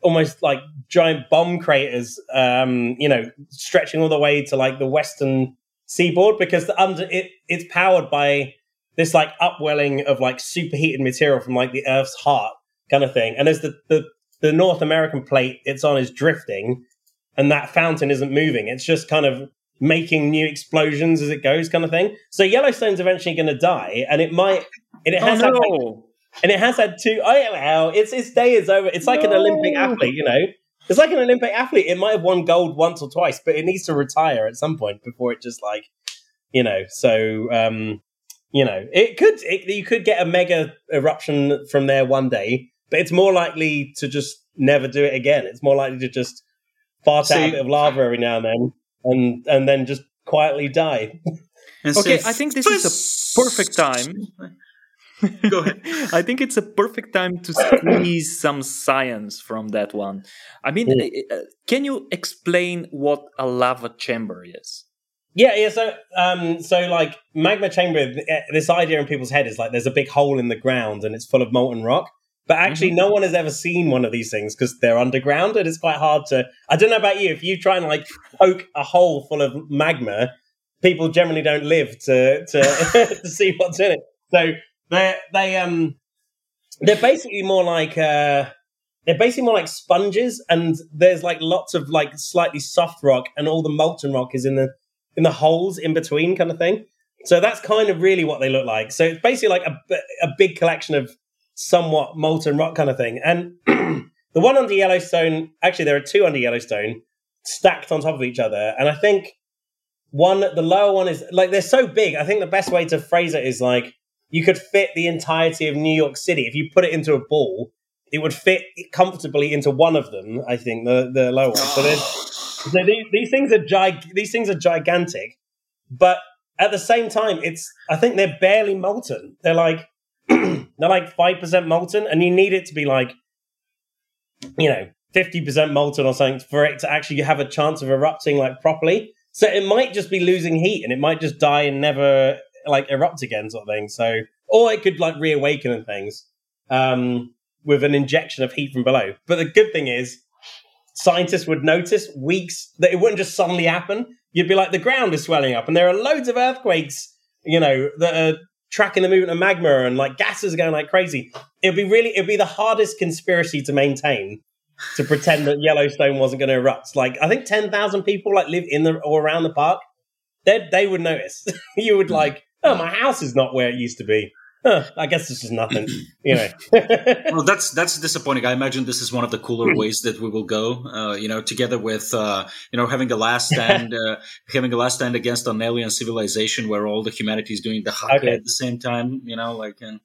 Speaker 3: almost like giant bomb craters, um, you know, stretching all the way to like the western seaboard because the under it it's powered by this like upwelling of like superheated material from like the Earth's heart kind of thing. And as the the the North American plate it's on is drifting and that fountain isn't moving. It's just kind of making new explosions as it goes, kind of thing. So Yellowstone's eventually going to die, and it might. And it
Speaker 2: oh, has oh, no.
Speaker 3: had, and it has had two. Oh well, its its day is over. It's like no. an Olympic athlete, you know. It's like an Olympic athlete. It might have won gold once or twice, but it needs to retire at some point before it just like, you know. So um, You know, it could it, you could get a mega eruption from there one day, but it's more likely to just never do it again. It's more likely to just fart out a bit of lava every now and then, and and then just quietly die.
Speaker 2: okay, I think this is a perfect time.
Speaker 1: Go ahead.
Speaker 2: I think it's a perfect time to squeeze some science from that one. I mean, uh, can you explain what a lava chamber is?
Speaker 3: Yeah, yeah. So, um, so like magma chamber, this idea in people's head is like there's a big hole in the ground and it's full of molten rock. But actually, mm-hmm. no one has ever seen one of these things because they're underground, and it's quite hard to. I don't know about you. If you try and like poke a hole full of magma, people generally don't live to to, to see what's in it. So they they um they're basically more like uh they're basically more like sponges, and there's like lots of like slightly soft rock, and all the molten rock is in the in the holes in between, kind of thing. So that's kind of really what they look like. So it's basically like a a big collection of somewhat molten rock kind of thing. And the one under Yellowstone, actually, there are two under Yellowstone stacked on top of each other. And I think one, the lower one is like they're so big. I think the best way to phrase it is like you could fit the entirety of New York City if you put it into a ball. It would fit comfortably into one of them. I think the the lower one. So, so these, these things are gig- these things are gigantic, but at the same time, it's I think they're barely molten. They're like they're like 5% molten, and you need it to be like, you know, 50% molten or something for it to actually have a chance of erupting like properly. So it might just be losing heat and it might just die and never like erupt again, sort of thing. So, or it could like reawaken and things um, with an injection of heat from below. But the good thing is, scientists would notice weeks that it wouldn't just suddenly happen. You'd be like, the ground is swelling up and there are loads of earthquakes, you know, that are tracking the movement of magma and like gases are going like crazy. It'd be really, it'd be the hardest conspiracy to maintain to pretend that Yellowstone wasn't going to erupt. Like, I think 10,000 people like live in the or around the park. They they would notice. you would like, oh, my house is not where it used to be huh, I guess this is nothing, you know.
Speaker 1: well, that's that's disappointing. I imagine this is one of the cooler hmm. ways that we will go. Uh, you know, together with uh, you know having a last stand, uh, having a last stand against an alien civilization where all the humanity is doing the haka okay. at the same time. You know, like and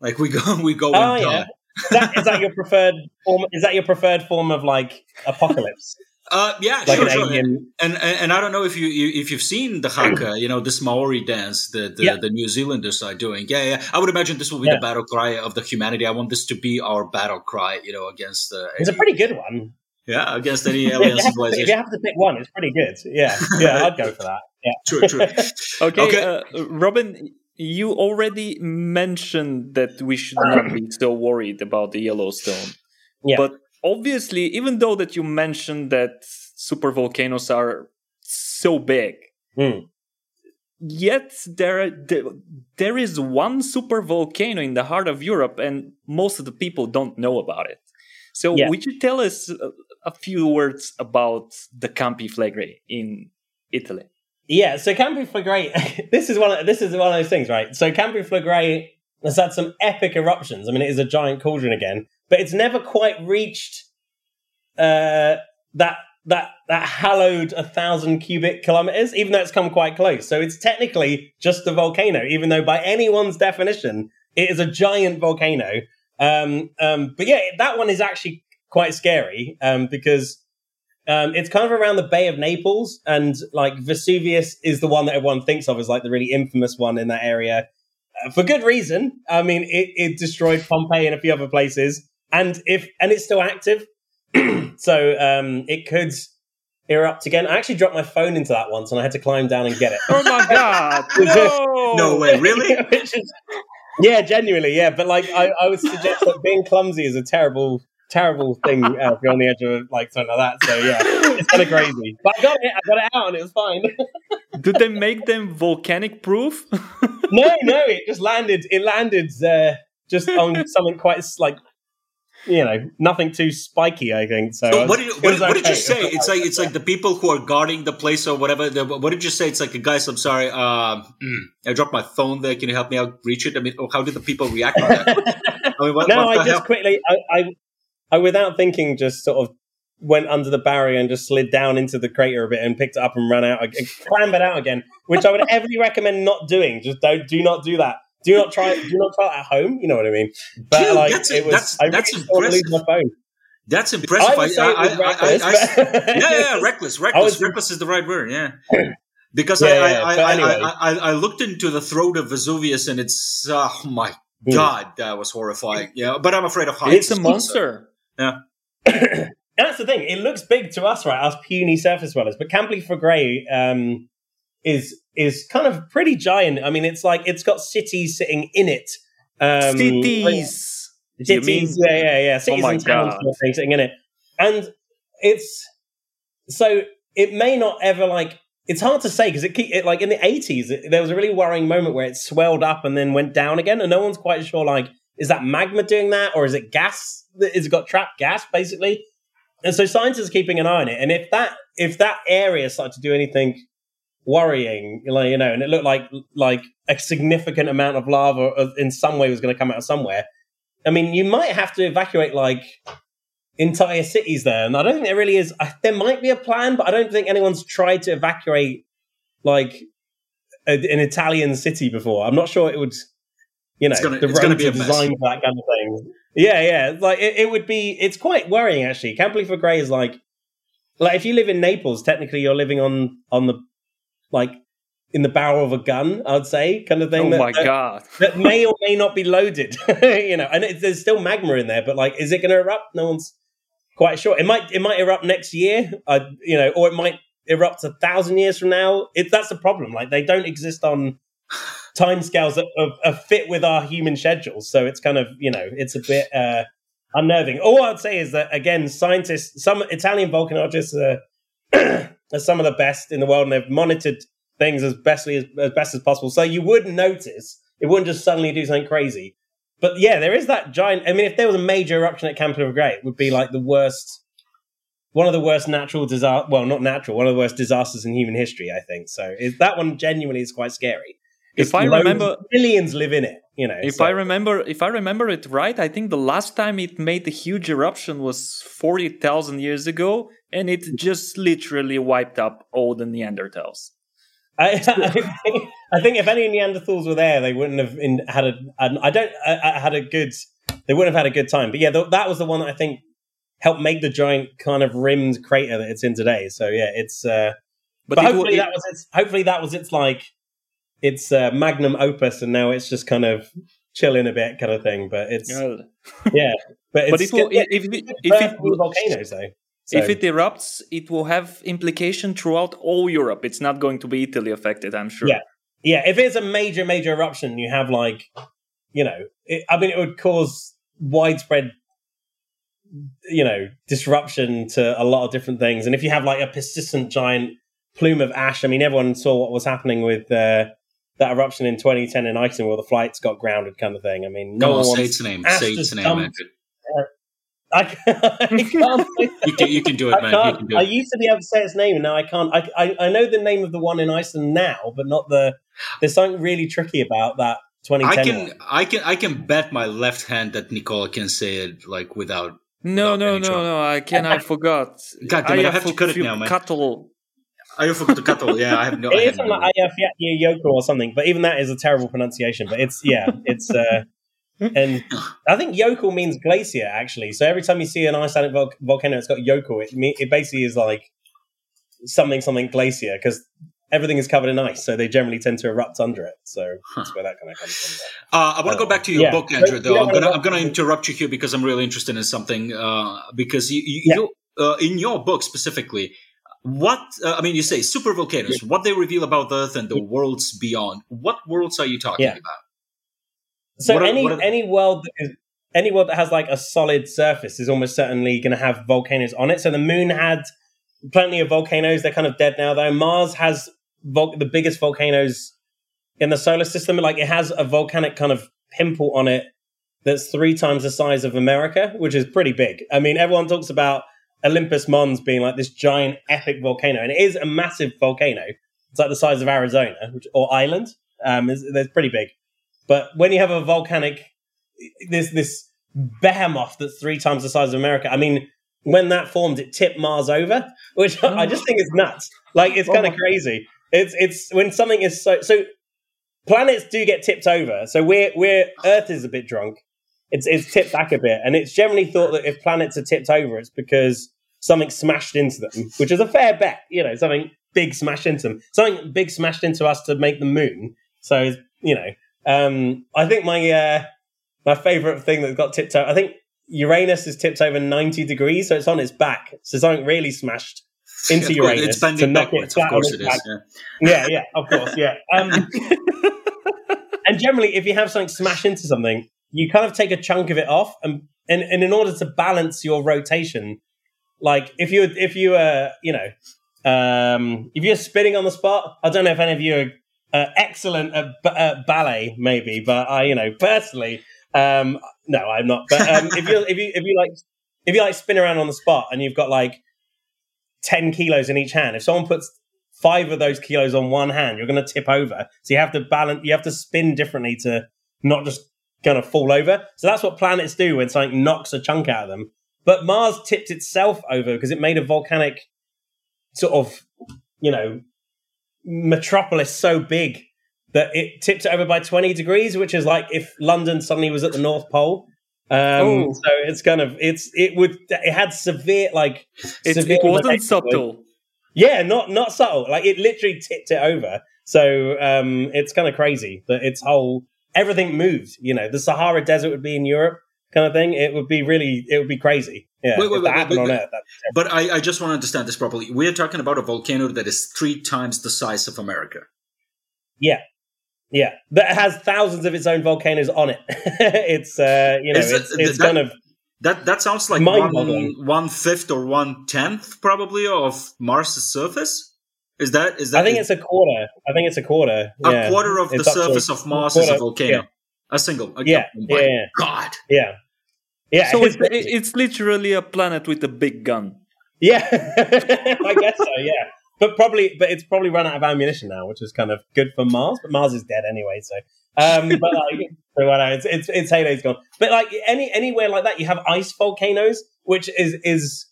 Speaker 1: like we go we go.
Speaker 3: Oh yeah. Is that, is that your preferred form? Is that your preferred form of like apocalypse?
Speaker 1: Uh, yeah, like sure, sure. And, and, and I don't know if you, you if you've seen the haka, you know this Maori dance that the, yeah. the New Zealanders are doing. Yeah, yeah. I would imagine this will be yeah. the battle cry of the humanity. I want this to be our battle cry, you know, against. Uh,
Speaker 3: it's any, a pretty good one.
Speaker 1: Yeah, against any alien
Speaker 3: if
Speaker 1: civilization.
Speaker 3: if you have to pick one, it's pretty good. Yeah, yeah, I'd go for that. Yeah,
Speaker 1: true, true.
Speaker 2: okay, okay. Uh, Robin, you already mentioned that we should not be so worried about the Yellowstone. Yeah. But obviously, even though that you mentioned that super volcanoes are so big, mm. yet there, there is one super volcano in the heart of Europe, and most of the people don't know about it. So, yeah. would you tell us a few words about the Campi Flegrei in Italy?
Speaker 3: Yeah, so Campi Flegrei, this is one. Of, this is one of those things, right? So Campi Flegrei has had some epic eruptions. I mean, it is a giant cauldron again, but it's never quite reached uh, that that that hallowed a thousand cubic kilometers, even though it's come quite close. So it's technically just a volcano, even though by anyone's definition it is a giant volcano. Um, um, but yeah, that one is actually quite scary um, because um, it's kind of around the Bay of Naples, and like Vesuvius is the one that everyone thinks of as like the really infamous one in that area. Uh, for good reason. I mean, it, it destroyed Pompeii and a few other places and if and it's still active, so um, it could erupt again. I actually dropped my phone into that once, and I had to climb down and get it.
Speaker 2: oh my god! no!
Speaker 1: no way, really?
Speaker 3: is, yeah, genuinely, yeah. But like, I, I would suggest that being clumsy is a terrible, terrible thing uh, if you're on the edge of like something like that. So yeah, it's kind of crazy. But I got it. I got it out, and it was fine.
Speaker 2: Did they make them volcanic proof?
Speaker 3: no, no. It just landed. It landed uh, just on something quite like you know, nothing too spiky. I think so.
Speaker 1: so what, did, what, what okay. did you say? It's like it's like the people who are guarding the place or whatever. The, what did you say? It's like, guys, I'm sorry. Uh, I dropped my phone there. Can you help me out reach it? I mean, how did the people react to that?
Speaker 3: I mean, what, no, I just quickly, I, I, I, without thinking, just sort of went under the barrier and just slid down into the crater a bit and picked it up and ran out and clambered out again, which I would heavily recommend not doing. Just don't do not do that. Do not try do not try it at home. You know what I mean? But
Speaker 1: Dude,
Speaker 3: like
Speaker 1: that's,
Speaker 3: it was,
Speaker 1: that's,
Speaker 3: I
Speaker 1: that's
Speaker 3: really
Speaker 1: impressive.
Speaker 3: lose my phone.
Speaker 1: That's impressive.
Speaker 3: I would say reckless,
Speaker 1: yeah, yeah, yeah, reckless, reckless,
Speaker 3: was-
Speaker 1: reckless is the right word. Yeah, because
Speaker 3: Yeah,
Speaker 1: I,
Speaker 3: yeah,
Speaker 1: I, I,
Speaker 3: anyway.
Speaker 1: I, I, I looked into the throat of Vesuvius, and it's oh my
Speaker 3: Hmm.
Speaker 1: god, that was horrifying. Yeah, but I'm afraid of heights.
Speaker 2: It's a monster. Yeah.
Speaker 3: And that's the thing. It looks big to us, right? Us puny surface dwellers. But Campi Flegrei um, is is kind of pretty giant. I mean, it's like it's got cities sitting in it. Um,
Speaker 2: Cities.
Speaker 3: Cities, yeah, yeah, yeah. Cities
Speaker 2: my
Speaker 3: and towns sort of thing sitting in it. And it's so it may not ever like it's hard to say because it, keep- it like in the 80s there was a really worrying moment where it swelled up and then went down again and no one's quite sure like is that magma doing that or is it gas that- is it got trapped gas basically and so scientists are keeping an eye on it and if that if that area started to do anything worrying like you know and it looked like like a significant amount of lava in some way was going to come out of somewhere. I mean you might have to evacuate like entire cities there and i don't think there really is I, there might be a plan but i don't think anyone's tried to evacuate like a, an italian city before. I'm not sure it would you know
Speaker 1: It's gonna-
Speaker 3: the
Speaker 1: it's gonna be
Speaker 3: are
Speaker 1: a mess.
Speaker 3: designed for that kind of thing. Yeah yeah like it, it would be it's quite worrying actually. Camp for grey is like like if you live in naples technically you're living on on the like in the barrel of a gun i'd say kind of thing
Speaker 2: Oh
Speaker 3: that-
Speaker 2: my
Speaker 3: that-
Speaker 2: god.
Speaker 3: that may or may not be loaded. you know, and it, there's still magma in there, but like, is it going to erupt? No one's quite sure. It might. It might erupt next year. Uh, you know, or it might erupt a thousand years from now. It, that's the problem. Like, they don't exist on timescales that are, are fit with our human schedules. So it's kind of you know, it's a bit uh, unnerving. All I'd say is that again, scientists, some Italian volcanologists are, are some of the best in the world, and they've monitored things as bestly as, as best as possible. So you wouldn't notice it wouldn't just suddenly do something crazy. But yeah, there is that giant. I mean, if there was a major eruption at Campi Flegrei, it would be like the worst, one of the worst natural disaster. Well, not natural, one of the worst disasters in human history. I think so. Is that one genuinely is quite scary.
Speaker 2: If I remember-
Speaker 3: millions live in it. You know,
Speaker 2: If
Speaker 3: so-
Speaker 2: I remember, if I remember it right, I think the last time it made a huge eruption was forty thousand years ago, and it just literally wiped up all the Neanderthals.
Speaker 3: I, I, think, I think if any Neanderthals were there, they wouldn't have in, had a. An, I don't. I, I had a good. They wouldn't have had a good time. But yeah, th- that was the one that I think helped make the giant kind of rimmed crater that it's in today. So yeah, it's. Uh,
Speaker 2: But,
Speaker 3: but
Speaker 2: it,
Speaker 3: hopefully
Speaker 2: wa-
Speaker 3: that was its. Hopefully that was its like, its uh, magnum opus, and now it's just kind of chilling a bit, kind of thing. But it's yeah. But it's
Speaker 2: but it if, it-
Speaker 3: it's
Speaker 2: if
Speaker 3: birth
Speaker 2: it
Speaker 3: volcanoes though. So,
Speaker 2: if it erupts, it will have implication throughout all Europe. It's not going to be Italy affected, I'm sure.
Speaker 3: Yeah. yeah, if it's a major major eruption, you have like, you know, it, I mean, it would cause widespread you know disruption to a lot of different things and if you have like a persistent giant plume of ash i mean everyone saw what was happening with uh, that eruption in 2010 in iceland where the flights got grounded kind of thing i mean no
Speaker 1: Come on,
Speaker 3: one
Speaker 1: say
Speaker 3: wants
Speaker 1: its name. Say its name.
Speaker 3: I, I can't
Speaker 1: You can, you can do it,
Speaker 3: I
Speaker 1: man. You
Speaker 3: can't.
Speaker 1: can do
Speaker 3: I used to be able to say its name, and now I can't. I, I I know the name of the one in Iceland now, but not the. There's something really tricky about that 2010
Speaker 1: I can,
Speaker 3: one.
Speaker 1: I can, I can bet my left hand that Nicola can say it like without.
Speaker 2: No,
Speaker 1: Without
Speaker 2: no, no,
Speaker 1: trouble.
Speaker 2: no. I can. I forgot.
Speaker 1: God damn it, I have to cut it
Speaker 2: few
Speaker 1: now, man.
Speaker 2: Cattle.
Speaker 1: I forgot to cut all. Yeah, I have no. I
Speaker 3: It is
Speaker 1: have
Speaker 3: something
Speaker 1: no
Speaker 3: like Ayafyatya Yoko or something, but even that is a terrible pronunciation. But it's yeah, it's uh, and I think Yoko means glacier actually. So every time you see an Icelandic vol- volcano, it's got Yoko. It me- it basically is like something something glacier because everything is covered in ice, so they generally tend to erupt under it. So that's where that kind of comes from.
Speaker 1: Uh, I want to go back to your
Speaker 3: Yeah.
Speaker 1: book, Andrew. Though
Speaker 3: you
Speaker 1: I'm gonna I'm gonna interrupt you here because I'm really interested in something. Uh, because you, you,
Speaker 3: Yeah.
Speaker 1: you uh, in your book specifically, what uh, I mean, you say super volcanoes. What they reveal about the Earth and the worlds beyond. What worlds are you talking
Speaker 3: Yeah.
Speaker 1: about?
Speaker 3: So
Speaker 1: are-
Speaker 3: any
Speaker 1: are-
Speaker 3: any world that is any world that has like a solid surface is almost certainly going to have volcanoes on it. So the moon had plenty of volcanoes. They're kind of dead now, though. Mars has vol- the biggest volcanoes in the solar system. Like it has a volcanic kind of pimple on it that's three times the size of America, which is pretty big. I mean, everyone talks about Olympus Mons being like this giant epic volcano, and it is a massive volcano. It's like the size of Arizona which, or Ireland. Um, it's, it's pretty big. But when you have a volcanic, this this behemoth that's three times the size of America. I mean, when that formed, it tipped Mars over, which I oh. just think is nuts. Like it's kind of oh. crazy. It's it's when something is so so planets do get tipped over. So we're we're Earth is a bit drunk. It's it's tipped back a bit, and it's generally thought that if planets are tipped over, it's because something smashed into them, which is a fair bet. You know, something big smashed into them, something big smashed into us to make the moon. So you know, um, I think my uh, my favorite thing that got tipped over. I think Uranus is tipped over ninety degrees, so it's on its back. So something really smashed into Uranus
Speaker 1: it's bending to knock backwards, it of course it is.
Speaker 3: Yeah. yeah, yeah, of course, yeah. Um, and generally, if you have something smash into something, you kind of take a chunk of it off, and and, and in order to balance your rotation, like if you if you uh you know um if you're spinning on the spot, I don't know if any of you are uh, excellent at, b- at ballet, maybe, but I you know personally, um no, I'm not. But um, if you if you if you like if you like spin around on the spot and you've got like ten kilos in each hand, if someone puts five of those kilos on one hand, you're going to tip over. So you have to balance, you have to spin differently to not just kind of fall over. So that's what planets do when something knocks a chunk out of them. But Mars tipped itself over because it made a volcanic sort of, you know, metropolis so big that it tipped it over by 20 degrees, which is like if London suddenly was at the North Pole. Um, so it's kind of it's it would it had severe like
Speaker 2: it, severe it wasn't subtle.
Speaker 3: Yeah, not not subtle. Like it literally tipped it over. So um, it's kind of crazy that its whole everything moved. You know, the Sahara Desert would be in Europe, kind of thing. It would be really, it would be crazy. Yeah, wait, wait, wait, wait, on Earth.
Speaker 1: But I, I just want to understand this properly. We are talking about a volcano that is three times the size of America.
Speaker 3: Yeah, yeah, that has thousands of its own volcanoes on it. it's uh, you know, it's, it, it's that, kind of
Speaker 1: that that sounds like one one fifth or one tenth probably of Mars's surface. Is that is that?
Speaker 3: I think it's a quarter. I think it's a quarter.
Speaker 1: A yeah. quarter of it's the surface of Mars quarter, is a volcano. Yeah. A single. A
Speaker 3: yeah, yeah, yeah.
Speaker 1: God.
Speaker 3: Yeah. Yeah.
Speaker 2: So it's, it's literally a planet with a big gun.
Speaker 3: Yeah, I guess so. Yeah, but probably, but it's probably run out of ammunition now, which is kind of good for Mars. But Mars is dead anyway, so. Um, but like, so well, it's it's it's heydays gone. But like any anywhere like that, you have ice volcanoes, which is is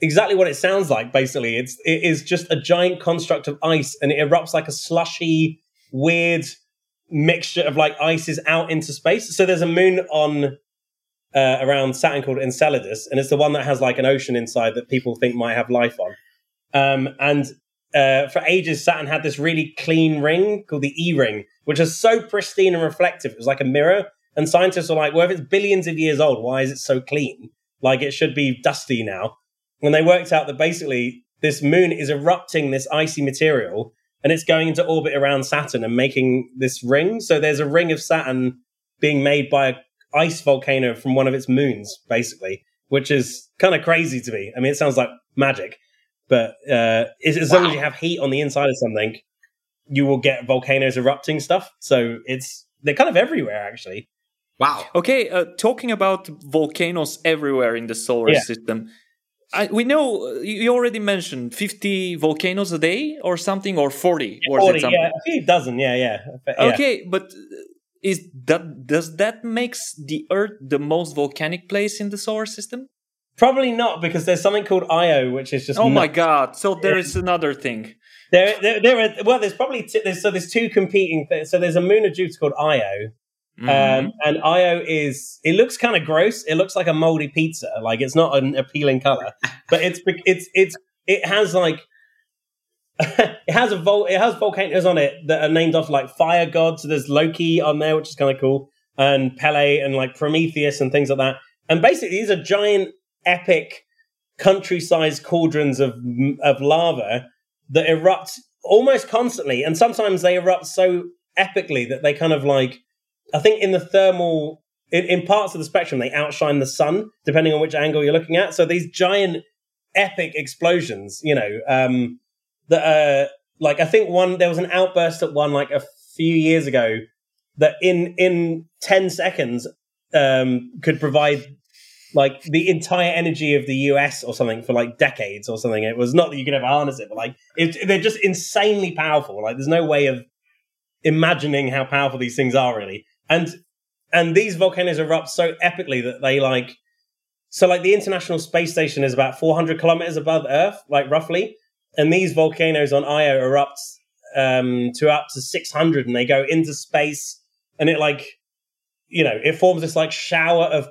Speaker 3: exactly what it sounds like. Basically, it's it is just a giant construct of ice, and it erupts like a slushy, weird mixture of like ices out into space. So there's a moon on uh, around Saturn called Enceladus, and it's the one that has like an ocean inside that people think might have life on. Um, and uh, for ages, Saturn had this really clean ring called the E ring, which is so pristine and reflective. It was like a mirror. And scientists were like, well, if it's billions of years old, why is it so clean? Like it should be dusty now and they worked out that basically this moon is erupting this icy material and it's going into orbit around Saturn and making this ring. So there's a ring of Saturn being made by an ice volcano from one of its moons, basically, which is kind of crazy to me. I mean, it sounds like magic, but uh, as wow. long as you have heat on the inside of something, you will get volcanoes erupting stuff. So it's they're kind of everywhere, actually.
Speaker 1: Wow.
Speaker 2: Okay, uh, talking about volcanoes everywhere in the solar yeah. system. I, we know you already mentioned 50 volcanoes a day or something or 40
Speaker 3: or 40 yeah a few dozen yeah, yeah
Speaker 2: yeah okay but is that does that makes the earth the most volcanic place in the solar system
Speaker 3: probably not because there's something called io which is just
Speaker 2: oh my god so there is another thing
Speaker 3: there, there, there are well there's probably t- there's, so there's two competing things so there's a moon of jupiter called io Mm-hmm. Um, and Io is it looks kind of gross. It looks like a moldy pizza. Like it's not an appealing color, but it's it's it's it has like it has a vol it has volcanoes on it that are named off like fire gods. So there's Loki on there, which is kind of cool, and Pele and like Prometheus and things like that. And basically, these are giant, epic, country-sized cauldrons of of lava that erupt almost constantly, and sometimes they erupt so epically that they kind of like I think in the thermal, in, in parts of the spectrum, they outshine the sun, depending on which angle you're looking at. So these giant, epic explosions, you know, um, that are like, I think one, there was an outburst at one like a few years ago that in, in 10 seconds, um, could provide like the entire energy of the US or something for like decades or something. It was not that you could ever harness it, but like it, they're just insanely powerful. Like there's no way of imagining how powerful these things are really and and these volcanoes erupt so epically that they like so like the International Space Station is about 400 kilometers above Earth, like roughly, and these volcanoes on Io erupt um, to up to 600, and they go into space, and it like, you know, it forms this like shower of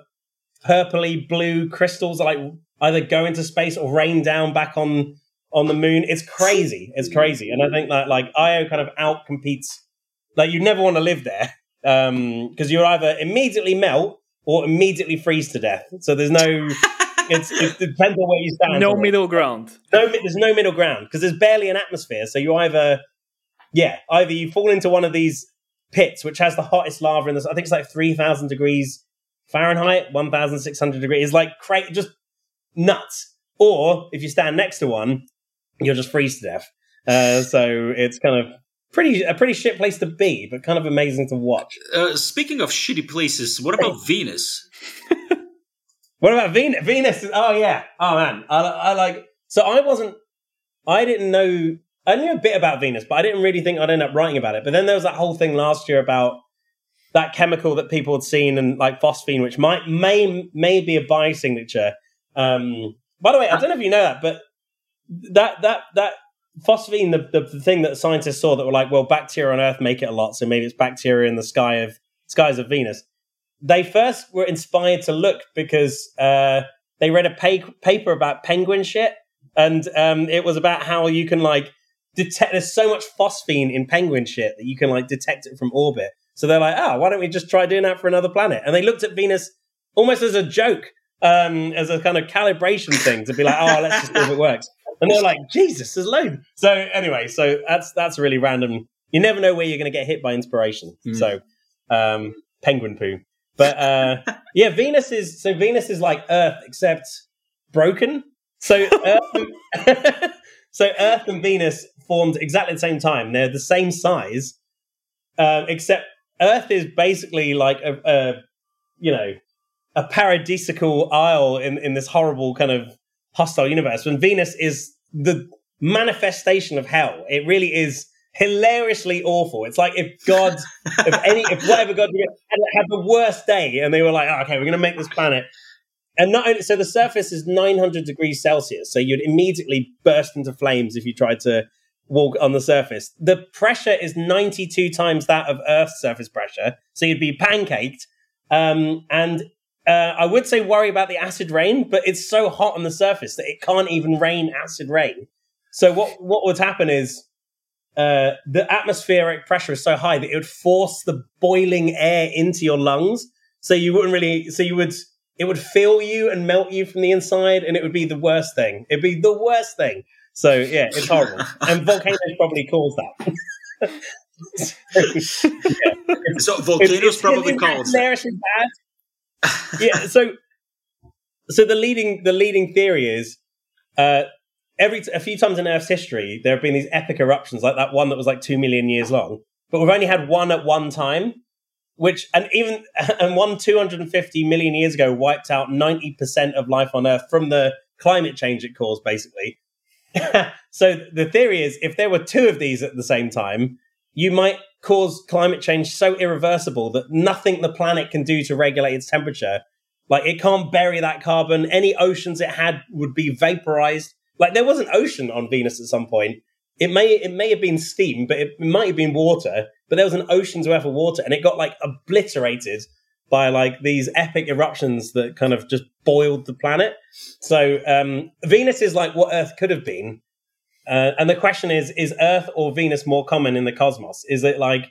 Speaker 3: purpley blue crystals that like either go into space or rain down back on on the moon. It's crazy. It's crazy, and I think that like Io kind of out competes. Like you never want to live there because um, you either immediately melt or immediately freeze to death. So there's no. It's, it depends on where you stand.
Speaker 2: No middle ground.
Speaker 3: No, there's no middle ground because there's barely an atmosphere. So you either, yeah, either you fall into one of these pits, which has the hottest lava in this. I think it's like three thousand degrees Fahrenheit, one thousand six hundred degrees. It's like cra- just nuts. Or if you stand next to one, you'll just freeze to death. Uh, so it's kind of pretty a pretty shit place to be, but kind of amazing to watch.
Speaker 1: Uh, speaking of shitty places, what about Venus?
Speaker 3: what about Venus? Venus? oh yeah. Oh man, I, I like. So I wasn't. I didn't know. I knew a bit about Venus, but I didn't really think I'd end up writing about it. But then there was that whole thing last year about that chemical that people had seen and like phosphine, which might may may be a biosignature. Um, by the way, I don't know if you know that, but that that that phosphine, the, the, the thing that scientists saw that were like, well, bacteria on Earth make it a lot, so maybe it's bacteria in the sky of skies of Venus. They first were inspired to look because uh, they read a pa- paper about penguin shit, and um, it was about how you can like detect. There's so much phosphine in penguin shit that you can like detect it from orbit. So they're like, oh, why don't we just try doing that for another planet? And they looked at Venus almost as a joke, um, as a kind of calibration thing to be like, oh, let's just see if it works and they're like, Jesus, there's loads. So anyway, so that's that's really random. You never know where you're going to get hit by inspiration. Mm. So um, penguin poo. But uh, yeah, Venus is so Venus is like Earth except broken. So Earth, so Earth and Venus formed exactly the same time. They're the same size, uh, except Earth is basically like a, a you know a paradisical isle in in this horrible kind of hostile universe when Venus is the manifestation of hell. It really is hilariously awful. It's like if God, if any, if whatever God had, had the worst day, and they were like, oh, "Okay, we're going to make this planet," and not only so, the surface is 900 degrees Celsius, so you'd immediately burst into flames if you tried to walk on the surface. The pressure is 92 times that of Earth's surface pressure, so you'd be pancaked. Um, and uh, I would say worry about the acid rain, but it's so hot on the surface that it can't even rain acid rain. So what what would happen is uh, the atmospheric pressure is so high that it would force the boiling air into your lungs. So you wouldn't really. So you would. It would fill you and melt you from the inside, and it would be the worst thing. It'd be the worst thing. So yeah, it's horrible. and volcanoes probably cause that.
Speaker 1: so, yeah. so volcanoes it's, it's probably cause
Speaker 3: hilariously bad yeah. So, so the leading the leading theory is uh, every a few times in Earth's history there have been these epic eruptions, like that one that was like two million years long, but we've only had one at one time. Which and even and one 250 million years ago wiped out 90% of life on Earth from the climate change it caused, basically. so the theory is if there were two of these at the same time, you might cause climate change so irreversible that nothing the planet can do to regulate its temperature. Like it can't bury that carbon. Any oceans it had would be vaporized. Like there was an ocean on Venus at some point. It may it may have been steam, but it might have been water. But there was an ocean's worth of water, and it got like obliterated by like these epic eruptions that kind of just boiled the planet. So um, Venus is like what Earth could have been, uh, and the question is: Is Earth or Venus more common in the cosmos? Is it like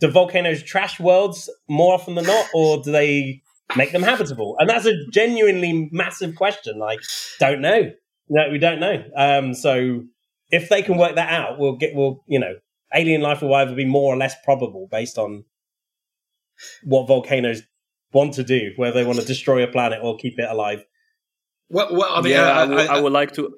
Speaker 3: do volcanoes trash worlds more often than not, or do they make them habitable? And that's a genuinely massive question. Like, don't know. No, we don't know. Um, so if they can work that out, we'll get. We'll you know, alien life will either be more or less probable based on what volcanoes want to do, whether they want to destroy a planet or keep it alive.
Speaker 1: Well, well I mean,
Speaker 2: yeah, I, I, I, would like to.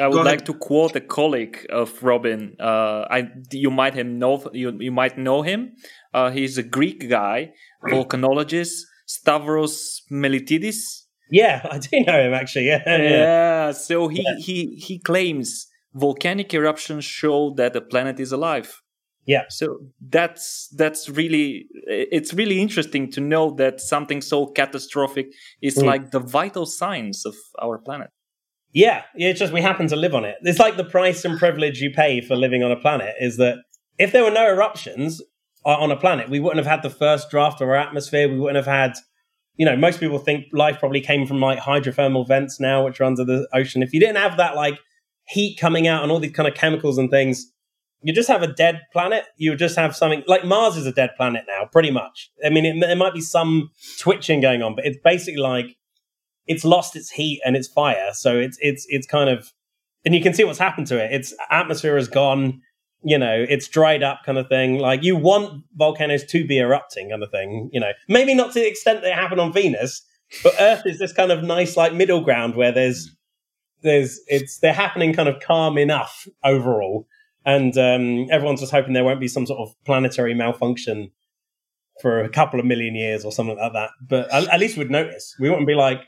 Speaker 2: I would like to quote a colleague of Robin. Uh, I you might have know you you might know him. Uh, he's a Greek guy, volcanologist Stavros Meletlidis.
Speaker 3: Yeah, I do know him actually. Yeah,
Speaker 2: yeah. yeah so he yeah. he he claims volcanic eruptions show that the planet is alive.
Speaker 3: Yeah.
Speaker 2: So that's that's really it's really interesting to know that something so catastrophic is mm. like the vital signs of our planet.
Speaker 3: Yeah, yeah, it's just we happen to live on it. It's like the price and privilege you pay for living on a planet is that if there were no eruptions on a planet, we wouldn't have had the first draft of our atmosphere. We wouldn't have had, you know, most people think life probably came from like hydrothermal vents now, which are under the ocean. If you didn't have that like heat coming out and all these kind of chemicals and things, you just have a dead planet. You just have something like Mars is a dead planet now, pretty much. I mean, it, there might be some twitching going on, but it's basically like it's lost its heat and its fire. So it's it's it's kind of, and you can see what's happened to it. Its atmosphere is gone. You know, it's dried up, kind of thing. Like you want volcanoes to be erupting, kind of thing. You know, maybe not to the extent they happen on Venus, but Earth is this kind of nice, like middle ground where there's there's it's they're happening kind of calm enough overall and um, everyone's just hoping there won't be some sort of planetary malfunction for a couple of million years or something like that. But at, at least we'd notice. We wouldn't be like,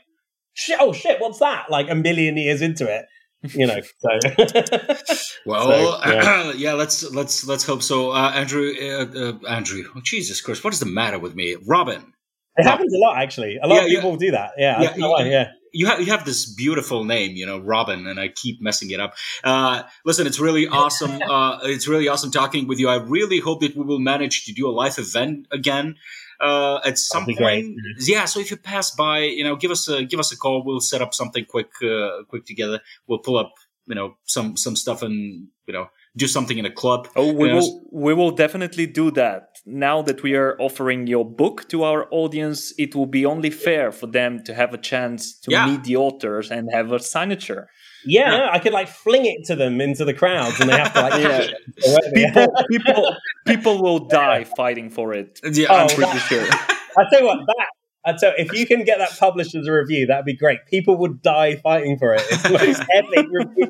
Speaker 3: oh shit, what's that? Like a million years into it, you know. So,
Speaker 1: well, so, yeah. yeah. let's let's let's hope so. Uh, Andrew, uh, uh, Andrew, oh, Jesus Christ, what is the matter with me, Robin?
Speaker 3: It happens a lot, actually. A lot yeah, of people yeah. do that. Yeah, yeah, yeah
Speaker 1: you have you have this beautiful name, you know, Robin, and I keep messing it up. Uh, listen, it's really awesome. Uh, it's really awesome talking with you. I really hope that we will manage to do a live event again uh, at some point. Mm-hmm. Yeah, so if you pass by, you know, give us a give us a call. We'll set up something quick, uh, quick together. We'll pull up, you know, some some stuff and you know do something in a club.
Speaker 2: Oh, we will we will definitely do that. Now that we are offering your book to our audience, it will be only fair for them to have a chance to yeah. meet the authors and have a signature.
Speaker 3: Yeah, yeah, I could like fling it to them into the crowds, and they have to like. yeah.
Speaker 2: people, people, people will die fighting for it. Yeah, I'm oh, pretty that, sure.
Speaker 3: I tell you what, that I tell if you can get that published as a review, that'd be great. People would die fighting for it. It's the most epic review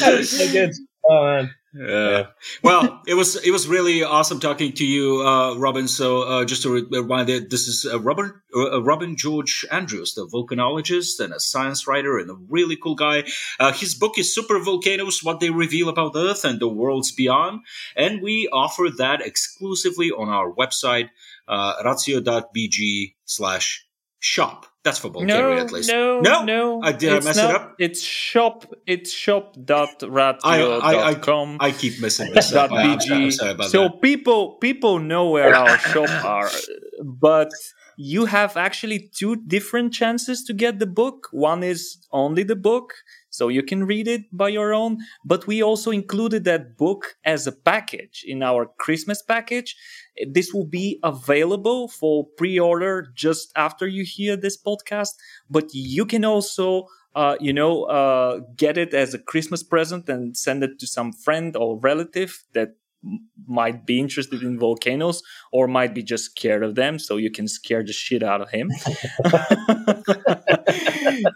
Speaker 3: that was so good. Oh man.
Speaker 1: Yeah. well, it was it was really awesome talking to you, uh, Robin. So uh, just to remind you, this is uh, Robin uh, Robin George Andrews, the volcanologist and a science writer and a really cool guy. Uh, his book is Super Volcanoes: What They Reveal About Earth and the Worlds Beyond, and we offer that exclusively on our website, uh, ratio.bg slash shop. That's for Bulgaria,
Speaker 2: no,
Speaker 1: at least.
Speaker 2: No, no, no.
Speaker 1: I did I mess not, it up?
Speaker 2: It's shop. It's shop.ratio.com.
Speaker 1: I, I, I, keep messing this up.
Speaker 2: BG. so that. people people know where our shop are, but you have actually two different chances to get the book. One is only the book, so you can read it by your own. But we also included that book as a package in our Christmas package. This will be available for pre-order just after you hear this podcast. But you can also uh, you know, uh, get it as a Christmas present and send it to some friend or relative that might be interested in volcanoes or might be just scared of them so you can scare the shit out of him.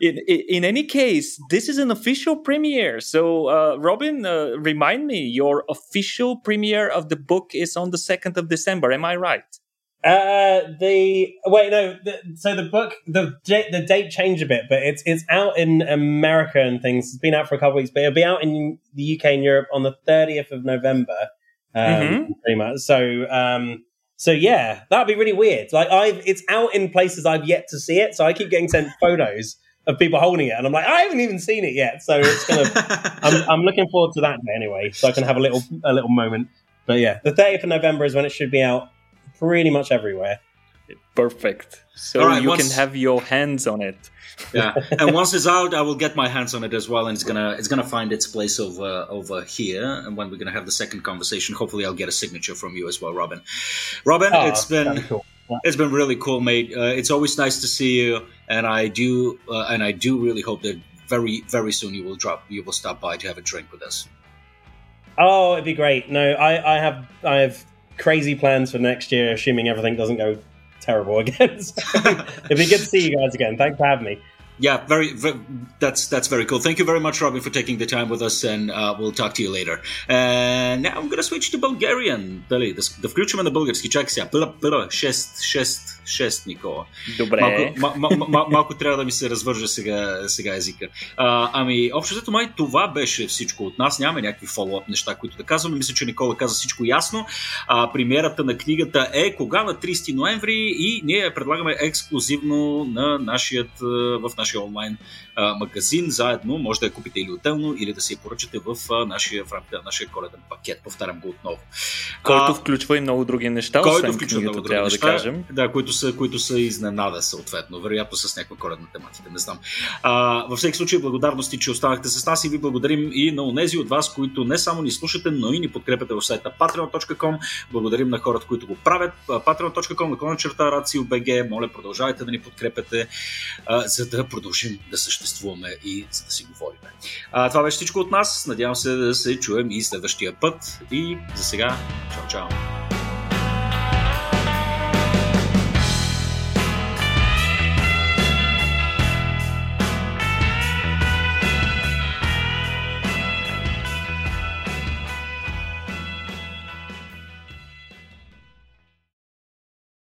Speaker 2: In, in, any case this is an official premiere. So uh, robin uh, remind me your official premiere of the book is on the 2nd of december am i right?
Speaker 3: Uh, the wait no the, so the book the the date changed a bit but it's it's out in america and things. It's been out for a couple weeks but it'll be out in the uk and europe on the 30th of november um, mm-hmm. pretty much. So, um, so yeah, that'd be really weird. Like I've, it's out in places I've yet to see it, so I keep getting sent photos of people holding it, and I'm like, I haven't even seen it yet. So it's kind of, I'm, I'm looking forward to that anyway, so I can have a little, a little moment. But yeah, the 30th of November is when it should be out, pretty much everywhere.
Speaker 2: Perfect. So right, you once... can have your hands on it
Speaker 1: yeah, and once it's out, I will get my hands on it as well, and it's gonna it's gonna find its place over over here. And when we're gonna have the second conversation, hopefully, I'll get a signature from you as well, Robin. Robin, oh, it's been cool. yeah. it's been really cool, mate. Uh, it's always nice to see you, and I do uh, and I do really hope that very very soon you will drop you will stop by to have a drink with us.
Speaker 3: Oh, it'd be great. No, I I have I have crazy plans for next year, assuming everything doesn't go terrible again. So it'd be good to see you guys again. Thanks for having me.
Speaker 1: Yeah, very, very, That's that's very cool. Thank you very much, Robin, for taking the time with us, and uh, we'll talk to you later. And now I'm gonna switch to Bulgarian. Дали, да включим на български. Чакай сега. Пъра, пъра, шест, шест. 6, Никола.
Speaker 2: Добре.
Speaker 1: Малко, ма, ма, ма, малко трябва да ми се развържа сега, сега езика. А, ами, общо взето май това беше всичко от нас. Нямаме някакви фоллоуп неща, които да казваме. Мисля, че Никола каза всичко ясно. А, премиерата на книгата е кога на 30 ноември и ние я предлагаме ексклюзивно на нашият, в нашия онлайн а, магазин. Заедно може да я купите или отделно, или да си я поръчате в, нашия, в рамките на нашия коледен пакет. Повтарям го отново.
Speaker 2: Който а, включва и много други неща,
Speaker 1: който
Speaker 2: освен
Speaker 1: включва
Speaker 2: книгата,
Speaker 1: много други
Speaker 2: трябва
Speaker 1: неща,
Speaker 2: да кажем.
Speaker 1: Да, които са, които са изненада, съответно. Вероятно с някаква коледна тематика, не знам. А, във всеки случай, благодарности, че останахте с нас и ви благодарим и на онези от вас, които не само ни слушате, но и ни подкрепяте в сайта patreon.com. Благодарим на хората, които го правят. patreon.com, наклона черта RACIO.BG. Моля, продължавайте да ни подкрепяте, а, за да продължим да съществуваме и за да си говорим. А, това беше всичко от нас. Надявам се да се чуем и следващия път. И за сега, чао, чао!